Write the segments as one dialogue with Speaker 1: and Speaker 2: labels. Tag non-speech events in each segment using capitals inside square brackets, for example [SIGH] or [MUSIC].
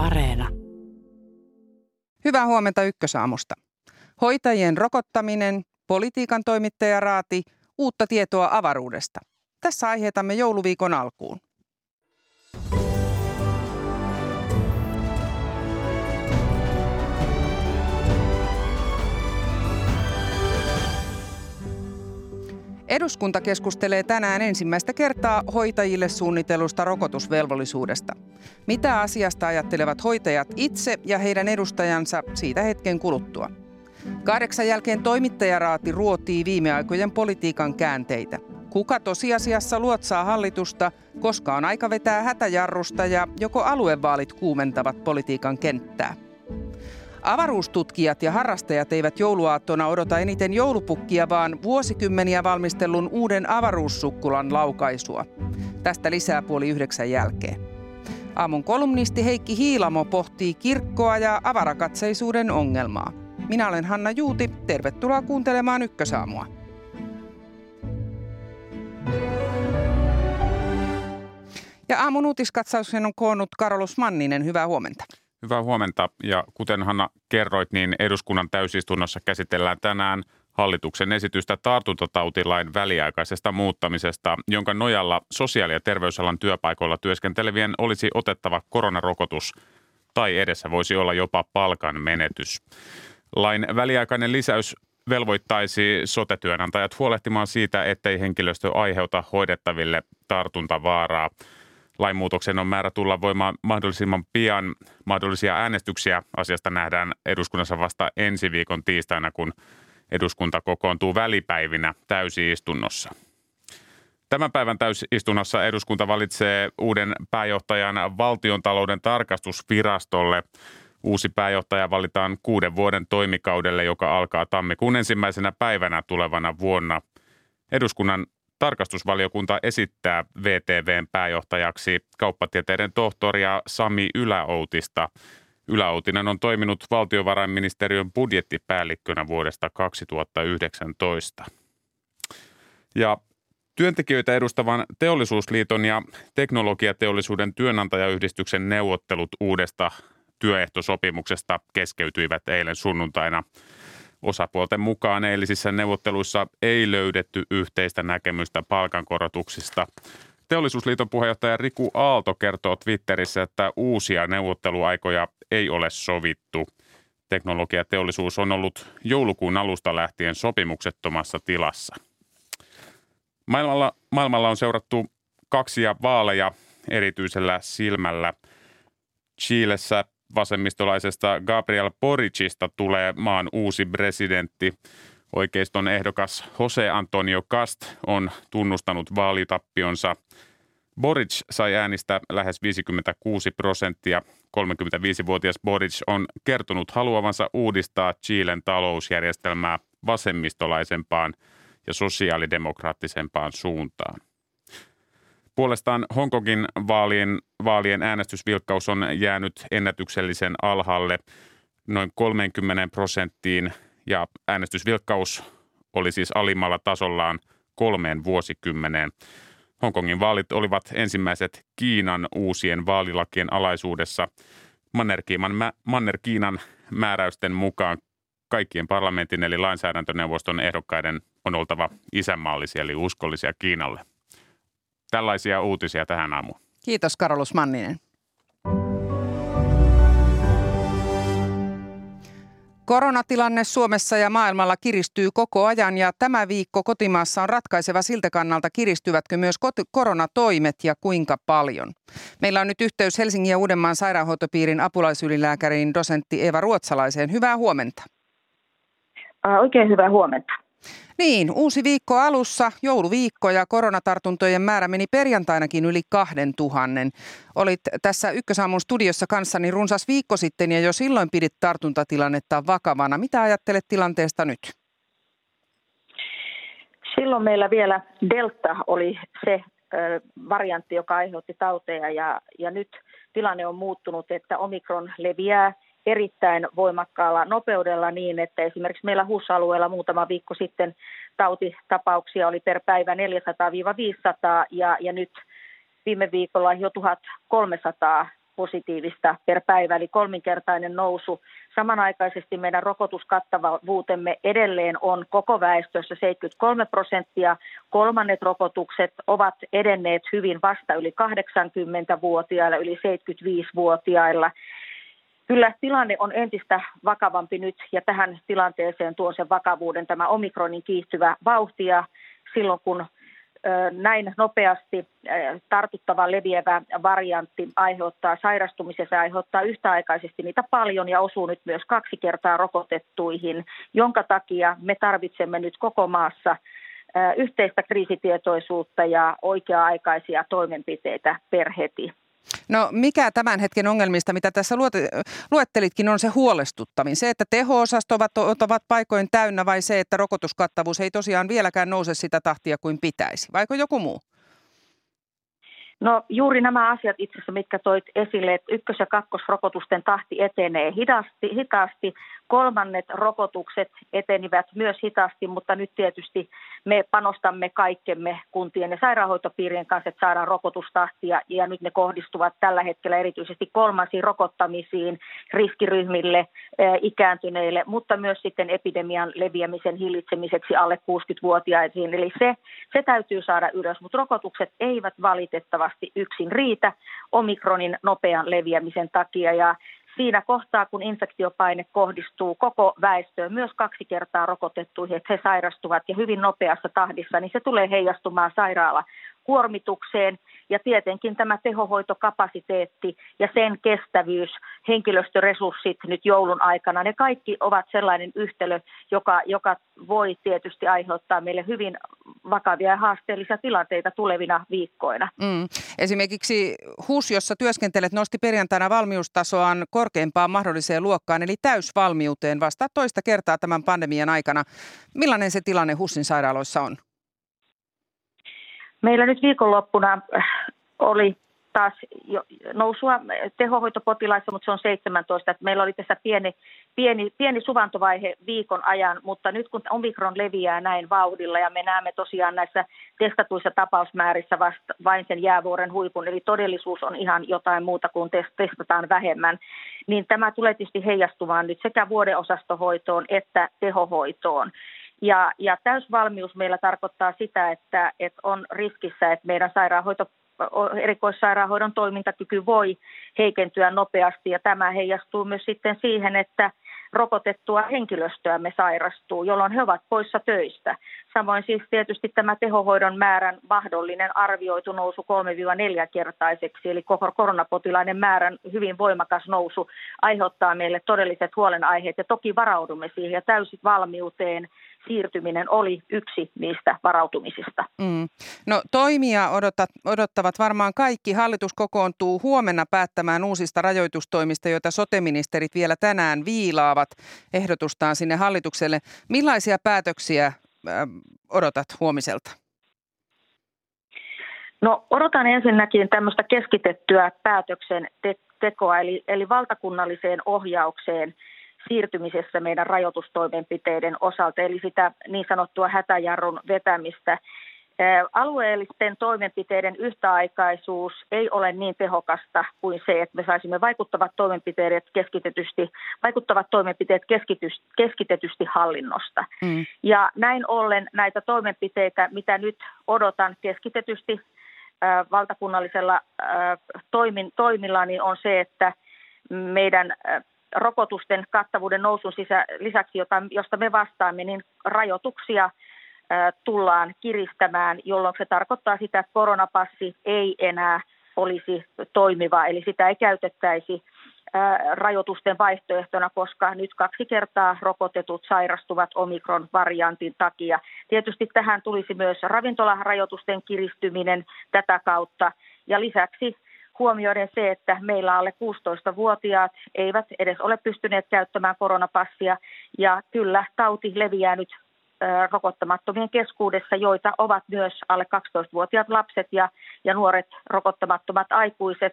Speaker 1: Areena.
Speaker 2: Hyvää huomenta Ykkösaamusta. Hoitajien rokottaminen, politiikan toimittajaraati, uutta tietoa avaruudesta. Tässä aiheetamme jouluviikon alkuun. Eduskunta keskustelee tänään ensimmäistä kertaa hoitajille suunnitelusta rokotusvelvollisuudesta. Mitä asiasta ajattelevat hoitajat itse ja heidän edustajansa siitä hetken kuluttua? Kahdeksan jälkeen toimittajaraati ruotii viime aikojen politiikan käänteitä. Kuka tosiasiassa luotsaa hallitusta, koska on aika vetää hätäjarrusta ja joko aluevaalit kuumentavat politiikan kenttää? Avaruustutkijat ja harrastajat eivät jouluaattona odota eniten joulupukkia, vaan vuosikymmeniä valmistellun uuden avaruussukkulan laukaisua. Tästä lisää puoli yhdeksän jälkeen. Aamun kolumnisti Heikki Hiilamo pohtii kirkkoa ja avarakatseisuuden ongelmaa. Minä olen Hanna Juuti. Tervetuloa kuuntelemaan Ykkösaamua. Ja aamun uutiskatsauksen on koonnut Karolus Manninen. Hyvää huomenta.
Speaker 3: Hyvää huomenta ja kuten Hanna kerroit, niin eduskunnan täysistunnossa käsitellään tänään hallituksen esitystä tartuntatautilain väliaikaisesta muuttamisesta, jonka nojalla sosiaali- ja terveysalan työpaikoilla työskentelevien olisi otettava koronarokotus tai edessä voisi olla jopa palkan menetys. Lain väliaikainen lisäys velvoittaisi sotetyönantajat huolehtimaan siitä, ettei henkilöstö aiheuta hoidettaville tartuntavaaraa – Lainmuutoksen on määrä tulla voimaan mahdollisimman pian. Mahdollisia äänestyksiä asiasta nähdään eduskunnassa vasta ensi viikon tiistaina, kun eduskunta kokoontuu välipäivinä täysistunnossa. Tämän päivän täysistunnossa eduskunta valitsee uuden pääjohtajan valtiontalouden tarkastusvirastolle. Uusi pääjohtaja valitaan kuuden vuoden toimikaudelle, joka alkaa tammikuun ensimmäisenä päivänä tulevana vuonna. Eduskunnan Tarkastusvaliokunta esittää VTVn pääjohtajaksi kauppatieteiden tohtoria Sami Yläoutista. Yläoutinen on toiminut valtiovarainministeriön budjettipäällikkönä vuodesta 2019. Ja Työntekijöitä edustavan teollisuusliiton ja teknologiateollisuuden työnantajayhdistyksen neuvottelut uudesta työehtosopimuksesta keskeytyivät eilen sunnuntaina – Osapuolten mukaan eilisissä neuvotteluissa ei löydetty yhteistä näkemystä palkankorotuksista. Teollisuusliiton puheenjohtaja Riku Aalto kertoo Twitterissä, että uusia neuvotteluaikoja ei ole sovittu. Teknologiateollisuus on ollut joulukuun alusta lähtien sopimuksettomassa tilassa. Maailmalla, maailmalla on seurattu kaksia vaaleja erityisellä silmällä. Chiilessä vasemmistolaisesta Gabriel Boricista tulee maan uusi presidentti. Oikeiston ehdokas Jose Antonio Cast on tunnustanut vaalitappionsa. Boric sai äänistä lähes 56 prosenttia. 35-vuotias Boric on kertonut haluavansa uudistaa Chilen talousjärjestelmää vasemmistolaisempaan ja sosiaalidemokraattisempaan suuntaan. Puolestaan Hongkongin vaalien, vaalien äänestysvilkkaus on jäänyt ennätyksellisen alhaalle noin 30 prosenttiin ja äänestysvilkkaus oli siis alimmalla tasollaan kolmeen vuosikymmeneen. Hongkongin vaalit olivat ensimmäiset Kiinan uusien vaalilakien alaisuudessa. Manner-Kiinan, Manner-Kiinan määräysten mukaan kaikkien parlamentin eli lainsäädäntöneuvoston ehdokkaiden on oltava isänmaallisia eli uskollisia Kiinalle. Tällaisia uutisia tähän aamuun.
Speaker 2: Kiitos Karolus Manninen. Koronatilanne Suomessa ja maailmalla kiristyy koko ajan ja tämä viikko kotimaassa on ratkaiseva siltä kannalta, kiristyvätkö myös koronatoimet ja kuinka paljon. Meillä on nyt yhteys Helsingin ja Uudenmaan sairaanhoitopiirin apulaisylilääkäriin dosentti Eva Ruotsalaiseen. Hyvää huomenta.
Speaker 4: Oikein hyvää huomenta.
Speaker 2: Niin, uusi viikko alussa, jouluviikko ja koronatartuntojen määrä meni perjantainakin yli kahden tuhannen. Olit tässä Ykkösaamun studiossa kanssani runsas viikko sitten ja jo silloin pidit tartuntatilannetta vakavana. Mitä ajattelet tilanteesta nyt?
Speaker 4: Silloin meillä vielä Delta oli se variantti, joka aiheutti tauteja ja, ja nyt tilanne on muuttunut, että Omikron leviää – erittäin voimakkaalla nopeudella niin, että esimerkiksi meillä HUS-alueella muutama viikko sitten tautitapauksia oli per päivä 400-500 ja, ja nyt viime viikolla jo 1300 positiivista per päivä, eli kolminkertainen nousu. Samanaikaisesti meidän rokotuskattavuutemme edelleen on kkoko väestössä 73 prosenttia. Kolmannet rokotukset ovat edenneet hyvin vasta yli 80-vuotiailla, yli 75-vuotiailla. Kyllä tilanne on entistä vakavampi nyt ja tähän tilanteeseen tuo sen vakavuuden tämä omikronin kiihtyvä vauhti ja silloin kun näin nopeasti tartuttava leviävä variantti aiheuttaa sairastumisen, se aiheuttaa yhtäaikaisesti niitä paljon ja osuu nyt myös kaksi kertaa rokotettuihin, jonka takia me tarvitsemme nyt koko maassa yhteistä kriisitietoisuutta ja oikea-aikaisia toimenpiteitä per heti.
Speaker 2: No mikä tämän hetken ongelmista, mitä tässä luettelitkin, on se huolestuttavin? Se, että teho-osastot ovat, ovat paikoin täynnä vai se, että rokotuskattavuus ei tosiaan vieläkään nouse sitä tahtia kuin pitäisi? Vaiko joku muu?
Speaker 4: No juuri nämä asiat itse asiassa, mitkä toit esille, että ykkös- ja kakkosrokotusten tahti etenee hitaasti, hitaasti. Kolmannet rokotukset etenivät myös hitaasti, mutta nyt tietysti me panostamme kaikkemme kuntien ja sairaanhoitopiirien kanssa, että saadaan rokotustahtia ja nyt ne kohdistuvat tällä hetkellä erityisesti kolmansiin rokottamisiin riskiryhmille, ikääntyneille, mutta myös sitten epidemian leviämisen hillitsemiseksi alle 60-vuotiaisiin. Eli se, se täytyy saada ylös, mutta rokotukset eivät valitettavasti yksin riitä omikronin nopean leviämisen takia. Ja siinä kohtaa, kun infektiopaine kohdistuu koko väestöön, myös kaksi kertaa rokotettuihin, että he sairastuvat ja hyvin nopeassa tahdissa, niin se tulee heijastumaan sairaala kuormitukseen ja tietenkin tämä tehohoitokapasiteetti ja sen kestävyys, henkilöstöresurssit nyt joulun aikana, ne kaikki ovat sellainen yhtälö, joka, joka voi tietysti aiheuttaa meille hyvin vakavia ja haasteellisia tilanteita tulevina viikkoina. Mm.
Speaker 2: Esimerkiksi HUS, jossa työskentelet, nosti perjantaina valmiustasoaan korkeimpaan mahdolliseen luokkaan, eli täysvalmiuteen vasta toista kertaa tämän pandemian aikana. Millainen se tilanne HUSin sairaaloissa on?
Speaker 4: Meillä nyt viikonloppuna äh, oli taas nousua tehohoitopotilaissa, mutta se on 17. Että meillä oli tässä pieni, pieni, pieni suvantovaihe viikon ajan, mutta nyt kun omikron leviää näin vauhdilla ja me näemme tosiaan näissä testatuissa tapausmäärissä vasta vain sen jäävuoren huipun, eli todellisuus on ihan jotain muuta kuin testataan vähemmän, niin tämä tulee tietysti heijastumaan nyt sekä vuodeosastohoitoon että tehohoitoon. Ja, ja täysvalmius meillä tarkoittaa sitä, että, että on riskissä, että meidän sairaanhoito erikoissairaanhoidon toimintakyky voi heikentyä nopeasti ja tämä heijastuu myös sitten siihen, että rokotettua henkilöstöämme sairastuu, jolloin he ovat poissa töistä. Samoin siis tietysti tämä tehohoidon määrän mahdollinen arvioitu nousu 3-4 kertaiseksi, eli koko koronapotilaiden määrän hyvin voimakas nousu aiheuttaa meille todelliset huolenaiheet ja toki varaudumme siihen ja täysin valmiuteen siirtyminen oli yksi niistä varautumisista. Mm.
Speaker 2: No toimia odotat, odottavat varmaan kaikki. Hallitus kokoontuu huomenna päättämään uusista rajoitustoimista, joita soteministerit vielä tänään viilaavat ehdotustaan sinne hallitukselle. Millaisia päätöksiä äh, odotat huomiselta?
Speaker 4: No odotan ensinnäkin tämmöistä keskitettyä päätöksentekoa, eli, eli valtakunnalliseen ohjaukseen – siirtymisessä meidän rajoitustoimenpiteiden osalta, eli sitä niin sanottua hätäjarrun vetämistä. Alueellisten toimenpiteiden yhtäaikaisuus ei ole niin tehokasta kuin se, että me saisimme vaikuttavat toimenpiteet keskitetysti, vaikuttavat toimenpiteet keskitetysti hallinnosta. Mm. Ja näin ollen näitä toimenpiteitä, mitä nyt odotan keskitetysti äh, valtakunnallisella äh, toimin, toimilla, niin on se, että meidän rokotusten kattavuuden nousun sisä, lisäksi, jota, josta me vastaamme, niin rajoituksia tullaan kiristämään, jolloin se tarkoittaa sitä, että koronapassi ei enää olisi toimiva, eli sitä ei käytettäisi rajoitusten vaihtoehtona, koska nyt kaksi kertaa rokotetut sairastuvat omikron-variantin takia. Tietysti tähän tulisi myös ravintolarajoitusten kiristyminen tätä kautta, ja lisäksi huomioiden se, että meillä alle 16-vuotiaat eivät edes ole pystyneet käyttämään koronapassia. Ja kyllä tauti leviää nyt rokottamattomien keskuudessa, joita ovat myös alle 12-vuotiaat lapset ja, ja nuoret rokottamattomat aikuiset,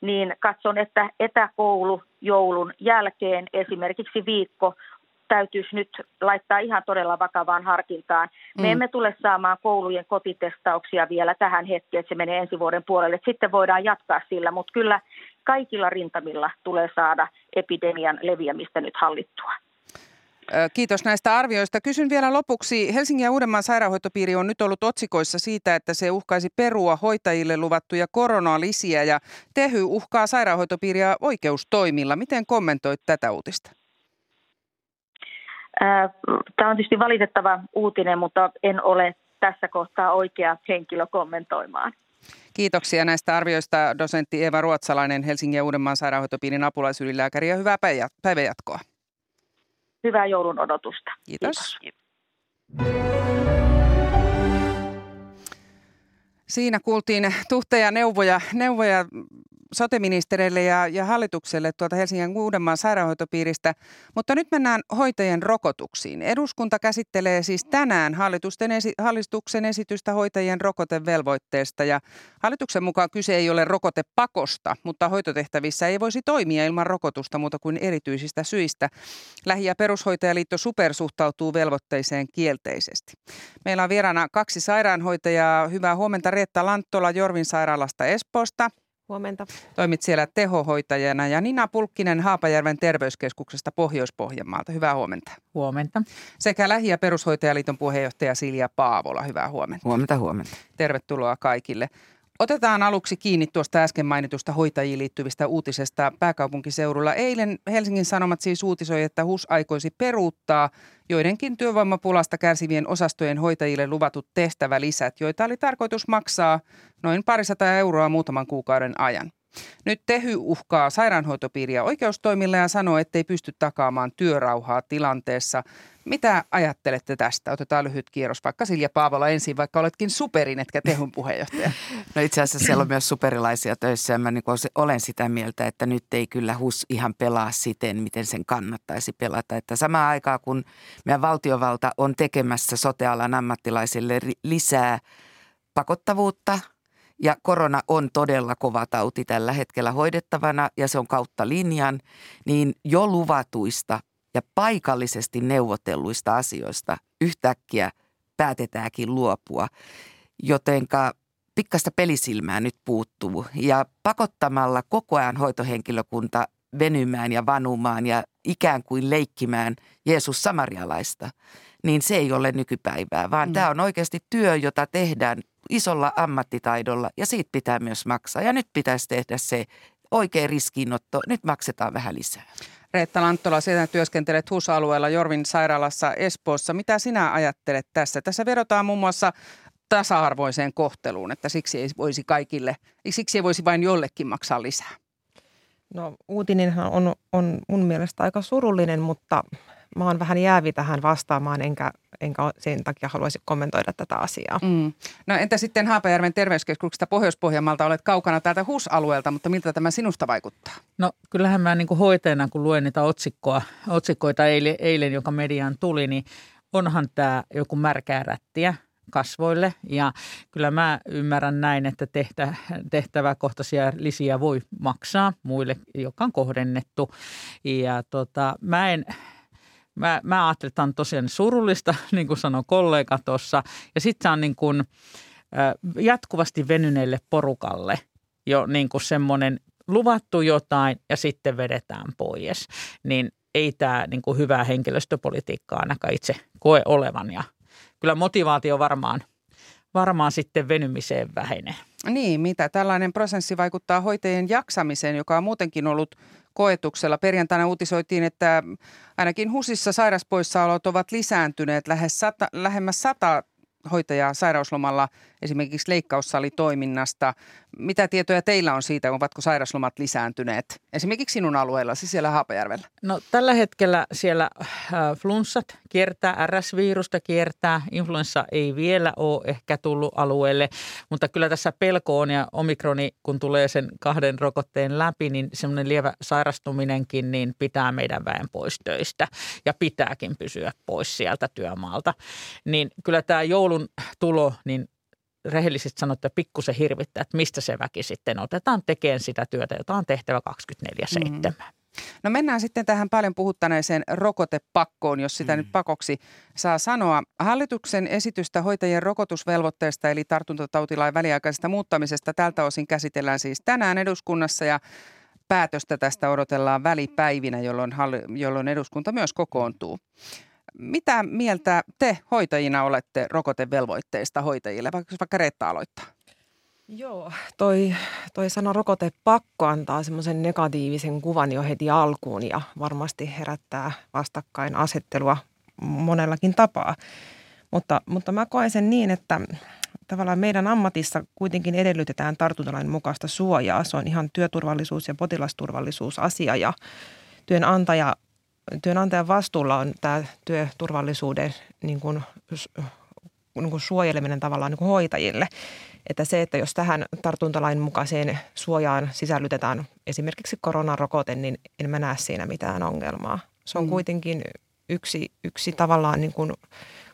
Speaker 4: niin katson, että etäkoulu joulun jälkeen esimerkiksi viikko täytyisi nyt laittaa ihan todella vakavaan harkintaan. Me mm. emme tule saamaan koulujen kotitestauksia vielä tähän hetkeen, että se menee ensi vuoden puolelle. Sitten voidaan jatkaa sillä, mutta kyllä kaikilla rintamilla tulee saada epidemian leviämistä nyt hallittua.
Speaker 2: Kiitos näistä arvioista. Kysyn vielä lopuksi. Helsingin ja Uudenmaan sairaanhoitopiiri on nyt ollut otsikoissa siitä, että se uhkaisi perua hoitajille luvattuja koronalisiä ja Tehy uhkaa sairaanhoitopiiriä oikeustoimilla. Miten kommentoit tätä uutista?
Speaker 4: Tämä on tietysti valitettava uutinen, mutta en ole tässä kohtaa oikea henkilö kommentoimaan.
Speaker 2: Kiitoksia näistä arvioista dosentti Eva Ruotsalainen Helsingin ja Uudenmaan sairaanhoitopiirin apulaisylilääkäri ja hyvää päivänjatkoa
Speaker 4: hyvää joulun odotusta.
Speaker 2: Kiitos. Kiitos. Siinä kuultiin tuhteja neuvoja, neuvoja soteministereille ja, ja hallitukselle tuolta Helsingin Uudenmaan sairaanhoitopiiristä. Mutta nyt mennään hoitajien rokotuksiin. Eduskunta käsittelee siis tänään hallitusten esi- hallituksen esitystä hoitajien rokotevelvoitteesta. Ja hallituksen mukaan kyse ei ole rokotepakosta, mutta hoitotehtävissä ei voisi toimia ilman rokotusta muuta kuin erityisistä syistä. Lähi- ja perushoitajaliitto Super suhtautuu velvoitteiseen kielteisesti. Meillä on vieraana kaksi sairaanhoitajaa. Hyvää huomenta Reetta Lanttola Jorvin sairaalasta Espoosta.
Speaker 1: Huomenta.
Speaker 2: Toimit siellä tehohoitajana ja Nina Pulkkinen Haapajärven terveyskeskuksesta Pohjois-Pohjanmaalta. Hyvää huomenta.
Speaker 1: Huomenta.
Speaker 2: Sekä Lähi- ja perushoitajaliiton puheenjohtaja Silja Paavola. Hyvää huomenta.
Speaker 5: Huomenta, huomenta.
Speaker 2: Tervetuloa kaikille. Otetaan aluksi kiinni tuosta äsken mainitusta hoitajiin liittyvistä uutisesta pääkaupunkiseudulla. Eilen Helsingin Sanomat siis uutisoi, että HUS aikoisi peruuttaa joidenkin työvoimapulasta kärsivien osastojen hoitajille luvatut tehtävälisät, joita oli tarkoitus maksaa noin parisataa euroa muutaman kuukauden ajan. Nyt Tehy uhkaa sairaanhoitopiiriä oikeustoimilla ja sanoo, ettei pysty takaamaan työrauhaa tilanteessa. Mitä ajattelette tästä? Otetaan lyhyt kierros, vaikka Silja Paavola ensin, vaikka oletkin superin, etkä Tehyn puheenjohtaja. [LAUGHS]
Speaker 5: No itse asiassa siellä on myös superilaisia töissä ja mä niin olen sitä mieltä, että nyt ei kyllä HUS ihan pelaa siten, miten sen kannattaisi pelata. Että samaan aikaan, kun meidän valtiovalta on tekemässä sotealan ammattilaisille lisää pakottavuutta – ja korona on todella kova tauti tällä hetkellä hoidettavana ja se on kautta linjan, niin jo luvatuista ja paikallisesti neuvotelluista asioista yhtäkkiä päätetäänkin luopua. Jotenka pikkasta pelisilmää nyt puuttuu ja pakottamalla koko ajan hoitohenkilökunta venymään ja vanumaan ja ikään kuin leikkimään Jeesus samarialaista, niin se ei ole nykypäivää, vaan mm. tämä on oikeasti työ, jota tehdään isolla ammattitaidolla ja siitä pitää myös maksaa. Ja nyt pitäisi tehdä se oikea riskiinotto. Nyt maksetaan vähän lisää.
Speaker 2: Reetta Lanttola, sinä työskentelet HUS-alueella Jorvin sairaalassa Espoossa. Mitä sinä ajattelet tässä? Tässä vedotaan muun muassa tasa-arvoiseen kohteluun, että siksi ei voisi kaikille, siksi ei voisi vain jollekin maksaa lisää.
Speaker 1: No uutinenhan on, on mun mielestä aika surullinen, mutta mä oon vähän jäävi tähän vastaamaan, enkä, enkä sen takia haluaisi kommentoida tätä asiaa. Mm.
Speaker 2: No entä sitten Haapajärven terveyskeskuksesta Pohjois-Pohjanmaalta olet kaukana täältä HUS-alueelta, mutta miltä tämä sinusta vaikuttaa?
Speaker 6: No kyllähän mä niin kuin hoitajana, kun luen niitä otsikkoa, otsikoita eilen, eilen, joka mediaan tuli, niin onhan tämä joku märkää rättiä kasvoille. Ja kyllä mä ymmärrän näin, että tehtä, tehtäväkohtaisia lisiä voi maksaa muille, joka on kohdennettu. Ja tota, mä en, Mä, mä ajattelin, että on tosiaan surullista, [LAUGHS] niin kuin sanoi kollega tuossa. Ja sitten se on niin kuin, jatkuvasti venyneelle porukalle jo niin kuin semmoinen luvattu jotain ja sitten vedetään pois. Niin ei tämä niin kuin hyvää henkilöstöpolitiikkaa ainakaan itse koe olevan. Ja kyllä motivaatio varmaan, varmaan sitten venymiseen vähenee.
Speaker 2: Niin, mitä tällainen prosessi vaikuttaa hoitajien jaksamiseen, joka on muutenkin ollut koetuksella. Perjantaina uutisoitiin, että ainakin HUSissa sairaspoissaolot ovat lisääntyneet lähes sata, lähemmäs sata hoitajaa sairauslomalla esimerkiksi leikkaussalitoiminnasta. Mitä tietoja teillä on siitä, ovatko sairauslomat lisääntyneet esimerkiksi sinun alueellasi siellä Haapajärvellä?
Speaker 6: No tällä hetkellä siellä äh, flunssat kiertää, RS-virusta kiertää, influenssa ei vielä ole ehkä tullut alueelle, mutta kyllä tässä pelko on ja omikroni, kun tulee sen kahden rokotteen läpi, niin semmoinen lievä sairastuminenkin niin pitää meidän väen pois töistä ja pitääkin pysyä pois sieltä työmaalta. Niin kyllä tämä joulun tulo, niin rehellisesti sanottuna pikkusen hirvittää, että mistä se väki sitten otetaan tekemään sitä työtä, jota on tehtävä 24-7. Mm.
Speaker 2: No mennään sitten tähän paljon puhuttaneeseen rokotepakkoon, jos sitä mm. nyt pakoksi saa sanoa. Hallituksen esitystä hoitajien rokotusvelvoitteesta eli tartuntatautilain väliaikaisesta muuttamisesta tältä osin käsitellään siis tänään eduskunnassa ja päätöstä tästä odotellaan välipäivinä, jolloin, jolloin eduskunta myös kokoontuu. Mitä mieltä te hoitajina olette rokotevelvoitteista hoitajille, vaikka, vaikka Reetta aloittaa?
Speaker 1: Joo, toi, toi sana rokotepakko antaa semmoisen negatiivisen kuvan jo heti alkuun ja varmasti herättää vastakkainasettelua monellakin tapaa. Mutta, mutta mä koen sen niin, että tavallaan meidän ammatissa kuitenkin edellytetään tartuntalain mukaista suojaa. Se on ihan työturvallisuus- ja potilasturvallisuusasia ja työnantaja, työnantajan vastuulla on tämä työturvallisuuden niin kuin, niin kuin suojeleminen tavallaan niin kuin hoitajille. Että se, että jos tähän tartuntalain mukaiseen suojaan sisällytetään esimerkiksi koronarokote, niin en mä näe siinä mitään ongelmaa. Se on mm. kuitenkin yksi, yksi tavallaan niin kuin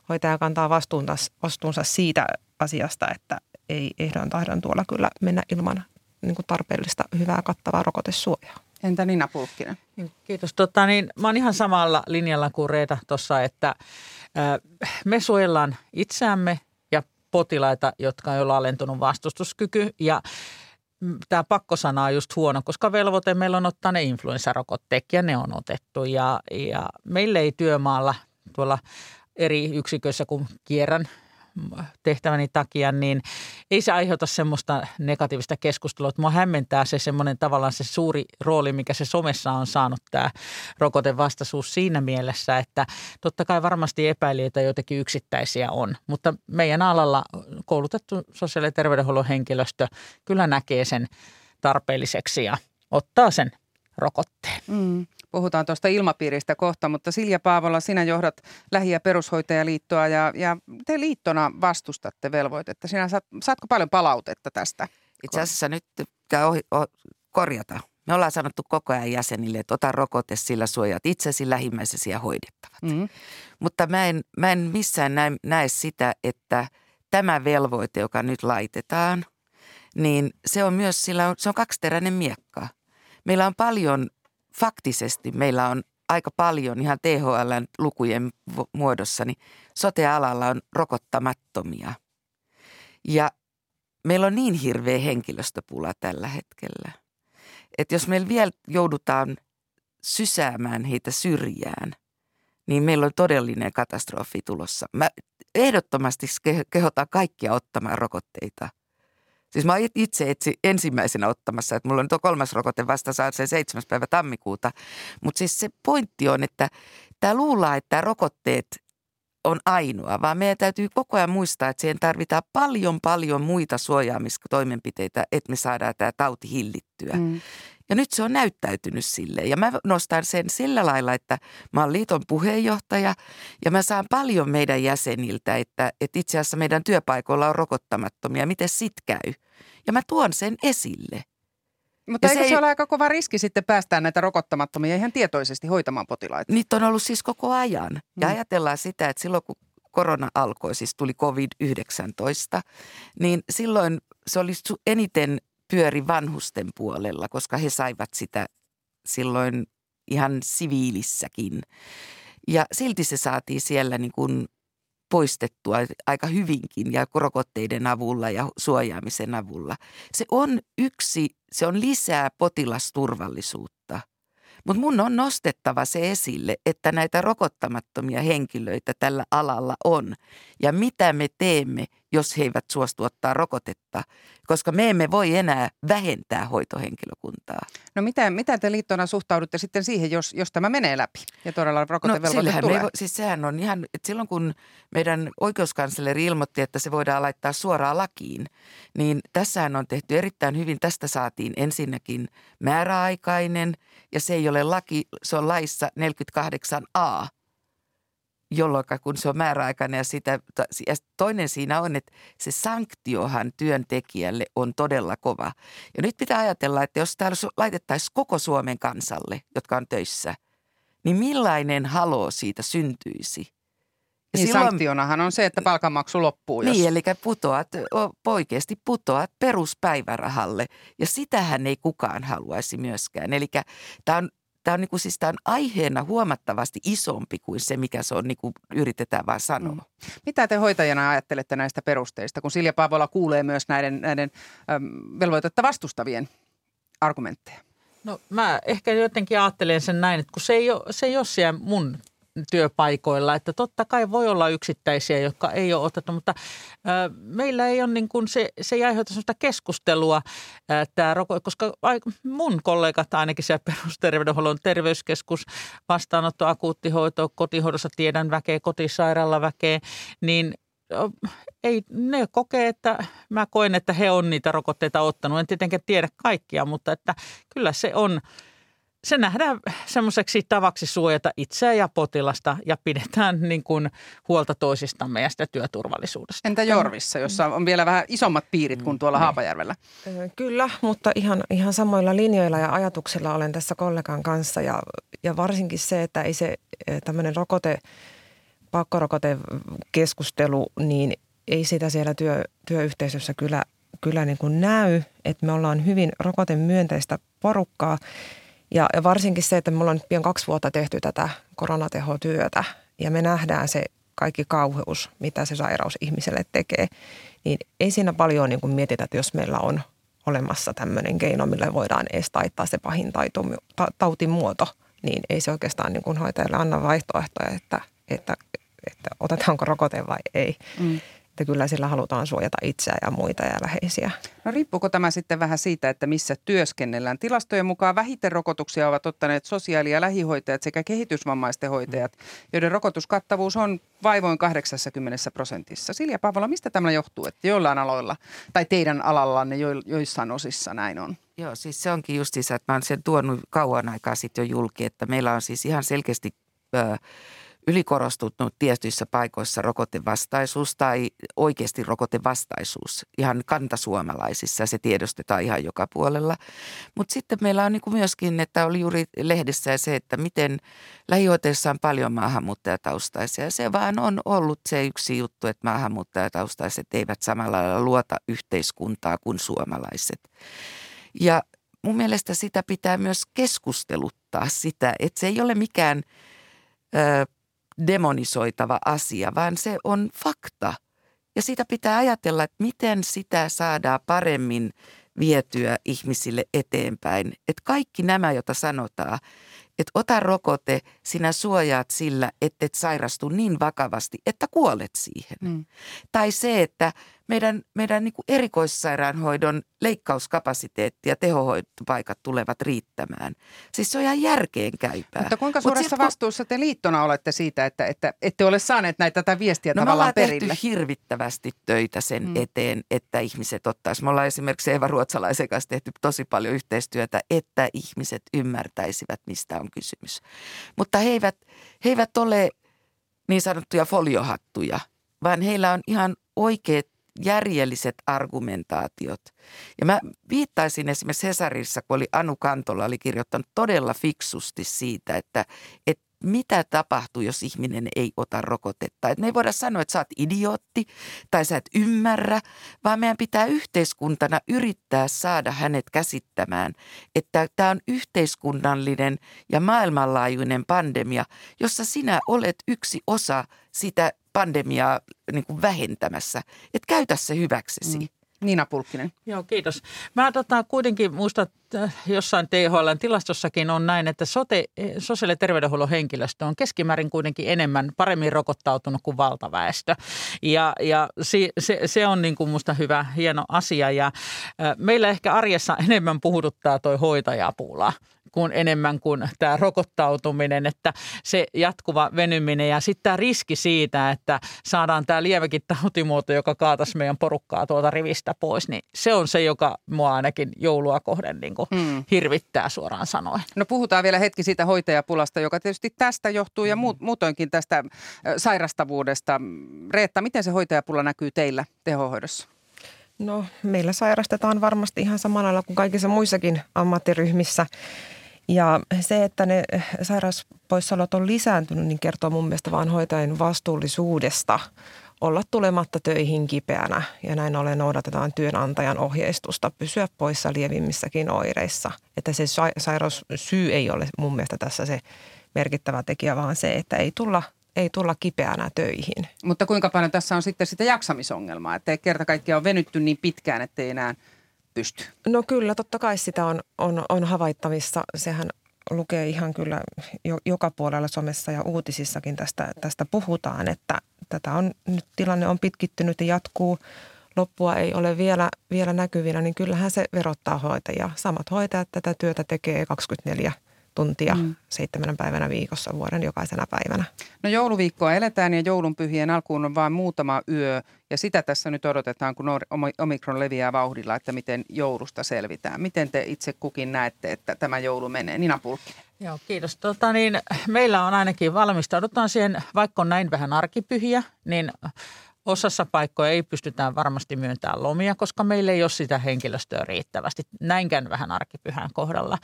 Speaker 1: hoitaja kantaa vastuunsa, vastuunsa siitä asiasta, että ei ehdon tahdon tuolla kyllä mennä ilman niin kuin tarpeellista hyvää kattavaa rokotesuojaa.
Speaker 2: Entä Nina Pulkkinen?
Speaker 6: Niin, kiitos. Tota, niin, mä oon ihan samalla linjalla kuin Reeta tuossa, että äh, me suojellaan itseämme ja potilaita, jotka on alentunut vastustuskyky ja tämä pakkosana on just huono, koska velvoite meillä on ottaa ne influenssarokotteet ja ne on otettu. Ja, ja meille ei työmaalla tuolla eri yksiköissä, kun kierrän tehtäväni takia, niin ei se aiheuta semmoista negatiivista keskustelua. Mua hämmentää se semmoinen tavallaan se suuri rooli, mikä se somessa on saanut tämä rokotevastaisuus siinä mielessä, että totta kai varmasti epäilijöitä joitakin yksittäisiä on, mutta meidän alalla koulutettu sosiaali- ja terveydenhuollon henkilöstö kyllä näkee sen tarpeelliseksi ja ottaa sen rokotteen. Mm.
Speaker 2: Puhutaan tuosta ilmapiiristä kohta, mutta Silja Paavola, sinä johdat Lähi- ja perushoitajaliittoa ja, ja te liittona vastustatte velvoitetta. Sinä saat, saatko paljon palautetta tästä?
Speaker 5: Itse asiassa nyt pitää ohi, oh, korjata. Me ollaan sanottu koko ajan jäsenille, että ota rokote, sillä suojat itsesi, lähimmäisesi ja hoidettavat. Mm-hmm. Mutta mä en, mä en missään näe, näe sitä, että tämä velvoite, joka nyt laitetaan, niin se on myös, sillä on, se on kaksiteräinen miekka. Meillä on paljon faktisesti meillä on aika paljon ihan THLn lukujen muodossa, niin sote-alalla on rokottamattomia. Ja meillä on niin hirveä henkilöstöpula tällä hetkellä, että jos meillä vielä joudutaan sysäämään heitä syrjään, niin meillä on todellinen katastrofi tulossa. Mä ehdottomasti kehotan kaikkia ottamaan rokotteita – Siis mä itse etsi ensimmäisenä ottamassa, että mulla on tuo kolmas rokote vasta saa se 7. päivä tammikuuta. Mutta siis se pointti on, että tämä luullaan, että rokotteet on ainoa, vaan meidän täytyy koko ajan muistaa, että siihen tarvitaan paljon paljon muita suojaamistoimenpiteitä, että me saadaan tämä tauti hillittyä. Mm. Ja nyt se on näyttäytynyt sille. Ja mä nostan sen sillä lailla, että mä oon liiton puheenjohtaja ja mä saan paljon meidän jäseniltä, että, että itse asiassa meidän työpaikoilla on rokottamattomia. Miten sit käy? Ja mä tuon sen esille.
Speaker 2: Mutta ja eikö se, se ei... ole aika kova riski sitten päästää näitä rokottamattomia ihan tietoisesti hoitamaan potilaita?
Speaker 5: Niitä on ollut siis koko ajan. Ja mm. ajatellaan sitä, että silloin kun korona alkoi, siis tuli COVID-19, niin silloin se oli eniten pyöri vanhusten puolella, koska he saivat sitä silloin ihan siviilissäkin. Ja silti se saatiin siellä niin kuin poistettua aika hyvinkin ja rokotteiden avulla ja suojaamisen avulla. Se on yksi, se on lisää potilasturvallisuutta. Mutta mun on nostettava se esille, että näitä rokottamattomia henkilöitä tällä alalla on. Ja mitä me teemme, jos he eivät suostu ottaa rokotetta, koska me emme voi enää vähentää hoitohenkilökuntaa.
Speaker 2: No mitä, mitä te liittona suhtaudutte sitten siihen, jos, jos tämä menee läpi ja todella rokotevelvoite no, tulee?
Speaker 5: Me, siis sehän on ihan, että silloin kun meidän oikeuskansleri ilmoitti, että se voidaan laittaa suoraan lakiin, niin tässähän on tehty erittäin hyvin. Tästä saatiin ensinnäkin määräaikainen ja se ei ole laki, se on laissa 48a – jolloin kun se on määräaikainen ja, sitä, ja toinen siinä on, että se sanktiohan työntekijälle on todella kova. Ja nyt pitää ajatella, että jos täällä laitettaisiin koko Suomen kansalle, jotka on töissä, niin millainen haloo siitä syntyisi?
Speaker 2: Ja niin silloin, sanktionahan on se, että palkanmaksu loppuu.
Speaker 5: Jos... Niin, eli putoat, oikeasti putoat peruspäivärahalle ja sitähän ei kukaan haluaisi myöskään. Eli tämä on tämä on, niin kuin, siis tämä on aiheena huomattavasti isompi kuin se, mikä se on, niin kuin yritetään vaan sanoa. Mm.
Speaker 2: Mitä te hoitajana ajattelette näistä perusteista, kun Silja Paavola kuulee myös näiden, näiden äm, velvoitetta vastustavien argumentteja?
Speaker 6: No mä ehkä jotenkin ajattelen sen näin, että kun se ei ole, se ei ole siellä mun työpaikoilla. Että totta kai voi olla yksittäisiä, jotka ei ole otettu, mutta ä, meillä ei ole niin kuin se, se ei aiheuta sellaista keskustelua, ä, tämä roko, koska mun kollegat ainakin siellä perusterveydenhuollon terveyskeskus, vastaanotto, akuuttihoito, kotihoidossa tiedän väkeä, kotisairaalla väkeä, niin ei, ne kokee, että mä koen, että he on niitä rokotteita ottanut. En tietenkään tiedä kaikkia, mutta että kyllä se on – se nähdään semmoiseksi tavaksi suojata itseä ja potilasta ja pidetään niin kuin huolta toisistamme ja sitä työturvallisuudesta.
Speaker 2: Entä Jorvissa, jossa on vielä vähän isommat piirit kuin tuolla mm. Haapajärvellä?
Speaker 1: Kyllä, mutta ihan, ihan samoilla linjoilla ja ajatuksilla olen tässä kollegan kanssa ja, ja varsinkin se, että ei se tämmöinen rokote, pakkorokotekeskustelu, niin ei sitä siellä työ, työyhteisössä kyllä, kyllä niin kuin näy, että me ollaan hyvin rokotemyönteistä porukkaa – ja, ja varsinkin se, että me ollaan nyt pian kaksi vuotta tehty tätä koronatehotyötä ja me nähdään se kaikki kauheus, mitä se sairaus ihmiselle tekee, niin ei siinä paljon niin kuin mietitä, että jos meillä on olemassa tämmöinen keino, millä voidaan edes taittaa se pahin tautin muoto, niin ei se oikeastaan niin kuin hoitajalle anna vaihtoehtoja, että, että, että otetaanko rokote vai ei. Mm että kyllä sillä halutaan suojata itseä ja muita ja läheisiä.
Speaker 2: No riippuuko tämä sitten vähän siitä, että missä työskennellään? Tilastojen mukaan vähiten rokotuksia ovat ottaneet sosiaali- ja lähihoitajat sekä kehitysvammaisten hoitajat, joiden rokotuskattavuus on vaivoin 80 prosentissa. Silja Pavola, mistä tämä johtuu, että joillain aloilla tai teidän alallanne jo, joissain osissa näin on?
Speaker 5: Joo, siis se onkin justiinsa, että mä oon sen tuonut kauan aikaa sitten jo julki, että meillä on siis ihan selkeästi... Öö, ylikorostunut tietyissä paikoissa rokotevastaisuus tai oikeasti rokotevastaisuus ihan kantasuomalaisissa. Se tiedostetaan ihan joka puolella. Mutta sitten meillä on niin myöskin, että oli juuri lehdessä se, että miten lähihoiteissa on paljon maahanmuuttajataustaisia. Se vaan on ollut se yksi juttu, että maahanmuuttajataustaiset eivät samalla lailla luota yhteiskuntaa kuin suomalaiset. Ja mun mielestä sitä pitää myös keskusteluttaa sitä, että se ei ole mikään demonisoitava asia, vaan se on fakta. Ja sitä pitää ajatella, että miten sitä saadaan paremmin vietyä ihmisille eteenpäin. Että kaikki nämä, joita sanotaan, että ota rokote, sinä suojaat sillä, että et sairastu niin vakavasti, että kuolet siihen. Mm. Tai se, että meidän, meidän niin kuin erikoissairaanhoidon leikkauskapasiteetti ja tehohoitopaikat tulevat riittämään. Siis se on ihan järkeen käypää.
Speaker 2: Mutta kuinka suuressa Mut vastuussa te liittona olette siitä, että, että ette ole saaneet näitä tätä viestiä no tavallaan perille?
Speaker 5: me ollaan tehty hirvittävästi töitä sen mm. eteen, että ihmiset ottaisivat. Me ollaan esimerkiksi Eeva Ruotsalaisen kanssa tehty tosi paljon yhteistyötä, että ihmiset ymmärtäisivät, mistä on kysymys. Mutta he eivät, he eivät ole niin sanottuja foliohattuja, vaan heillä on ihan oikeat järjelliset argumentaatiot. Ja mä viittaisin esimerkiksi Hesarissa, kun oli Anu Kantola oli kirjoittanut todella fiksusti siitä, että, että mitä tapahtuu, jos ihminen ei ota rokotetta. Et me ei voida sanoa, että sä oot idiootti tai sä et ymmärrä, vaan meidän pitää yhteiskuntana yrittää saada hänet käsittämään, että tämä on yhteiskunnallinen ja maailmanlaajuinen pandemia, jossa sinä olet yksi osa sitä pandemiaa niin kuin vähentämässä. Että käytä se hyväksesi. Mm.
Speaker 2: Niina Pulkkinen.
Speaker 6: Joo, kiitos. Mä tota, kuitenkin muistan, että jossain THL tilastossakin on näin, että sote, sosiaali- ja terveydenhuollon henkilöstö on keskimäärin kuitenkin enemmän, paremmin rokottautunut kuin valtaväestö. Ja, ja se, se, se on niin kuin musta hyvä, hieno asia. Ja äh, meillä ehkä arjessa [LAUGHS] enemmän puhututtaa toi hoitajapula kuin enemmän kuin tämä rokottautuminen, että se jatkuva venyminen ja sitten tämä riski siitä, että saadaan tämä lieväkin tautimuoto, joka kaataisi meidän porukkaa tuolta rivistä pois, niin se on se, joka mua ainakin joulua kohden niin kuin hmm. hirvittää suoraan sanoen.
Speaker 2: No puhutaan vielä hetki siitä hoitajapulasta, joka tietysti tästä johtuu ja muut, muutoinkin tästä sairastavuudesta. Reetta, miten se hoitajapula näkyy teillä tehohoidossa?
Speaker 1: No meillä sairastetaan varmasti ihan samalla lailla kuin kaikissa muissakin ammattiryhmissä. Ja se, että ne sairauspoissaolot on lisääntynyt, niin kertoo mun mielestä vaan hoitajien vastuullisuudesta olla tulematta töihin kipeänä ja näin ollen noudatetaan työnantajan ohjeistusta pysyä poissa lievimmissäkin oireissa. Että se sairaussyy ei ole mun mielestä tässä se merkittävä tekijä, vaan se, että ei tulla ei tulla kipeänä töihin.
Speaker 2: Mutta kuinka paljon tässä on sitten sitä jaksamisongelmaa, että kerta kaikkiaan on venytty niin pitkään, että ei enää pysty?
Speaker 1: No kyllä, totta kai sitä on, on, on havaittavissa. Sehän lukee ihan kyllä jo, joka puolella somessa ja uutisissakin tästä, tästä puhutaan, että tätä on, nyt tilanne on pitkittynyt ja jatkuu. Loppua ei ole vielä, vielä näkyvinä, niin kyllähän se verottaa hoitajia. Samat hoitajat tätä työtä tekee 24 tuntia mm. seitsemän päivänä viikossa vuoden jokaisena päivänä.
Speaker 2: No jouluviikkoa eletään ja joulunpyhien alkuun on vain muutama yö ja sitä tässä nyt odotetaan, kun omikron leviää vauhdilla, että miten joulusta selvitään. Miten te itse kukin näette, että tämä joulu menee? Nina Pulkkinen.
Speaker 6: Joo, kiitos. Tota, niin, meillä on ainakin valmistaudutaan siihen, vaikka on näin vähän arkipyhiä, niin Osassa paikkoja ei pystytään varmasti myöntämään lomia, koska meillä ei ole sitä henkilöstöä riittävästi. Näinkään vähän arkipyhän kohdalla.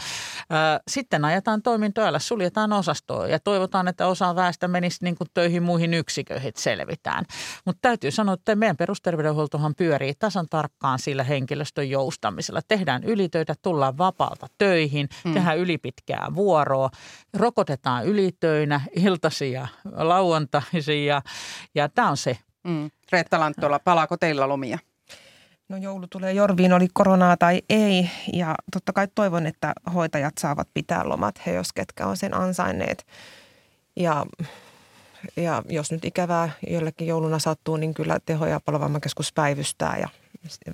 Speaker 6: Sitten ajetaan toimintoja, suljetaan osastoa ja toivotaan, että osa väestä menisi niin kuin töihin muihin yksiköihin, selvitään. Mutta täytyy sanoa, että meidän perusterveydenhuoltohan pyörii tasan tarkkaan sillä henkilöstön joustamisella. Tehdään ylitöitä, tullaan vapaalta töihin, hmm. tehdään ylipitkää vuoroa, rokotetaan ylitöinä, iltaisia, lauantaisia ja tämä on se
Speaker 2: Mm. Reetta Lanttola, palaako teillä lomia?
Speaker 1: No joulu tulee Jorviin, oli koronaa tai ei. Ja totta kai toivon, että hoitajat saavat pitää lomat, he jos ketkä on sen ansainneet. Ja, ja jos nyt ikävää jollekin jouluna sattuu, niin kyllä teho- ja palovammakeskus päivystää ja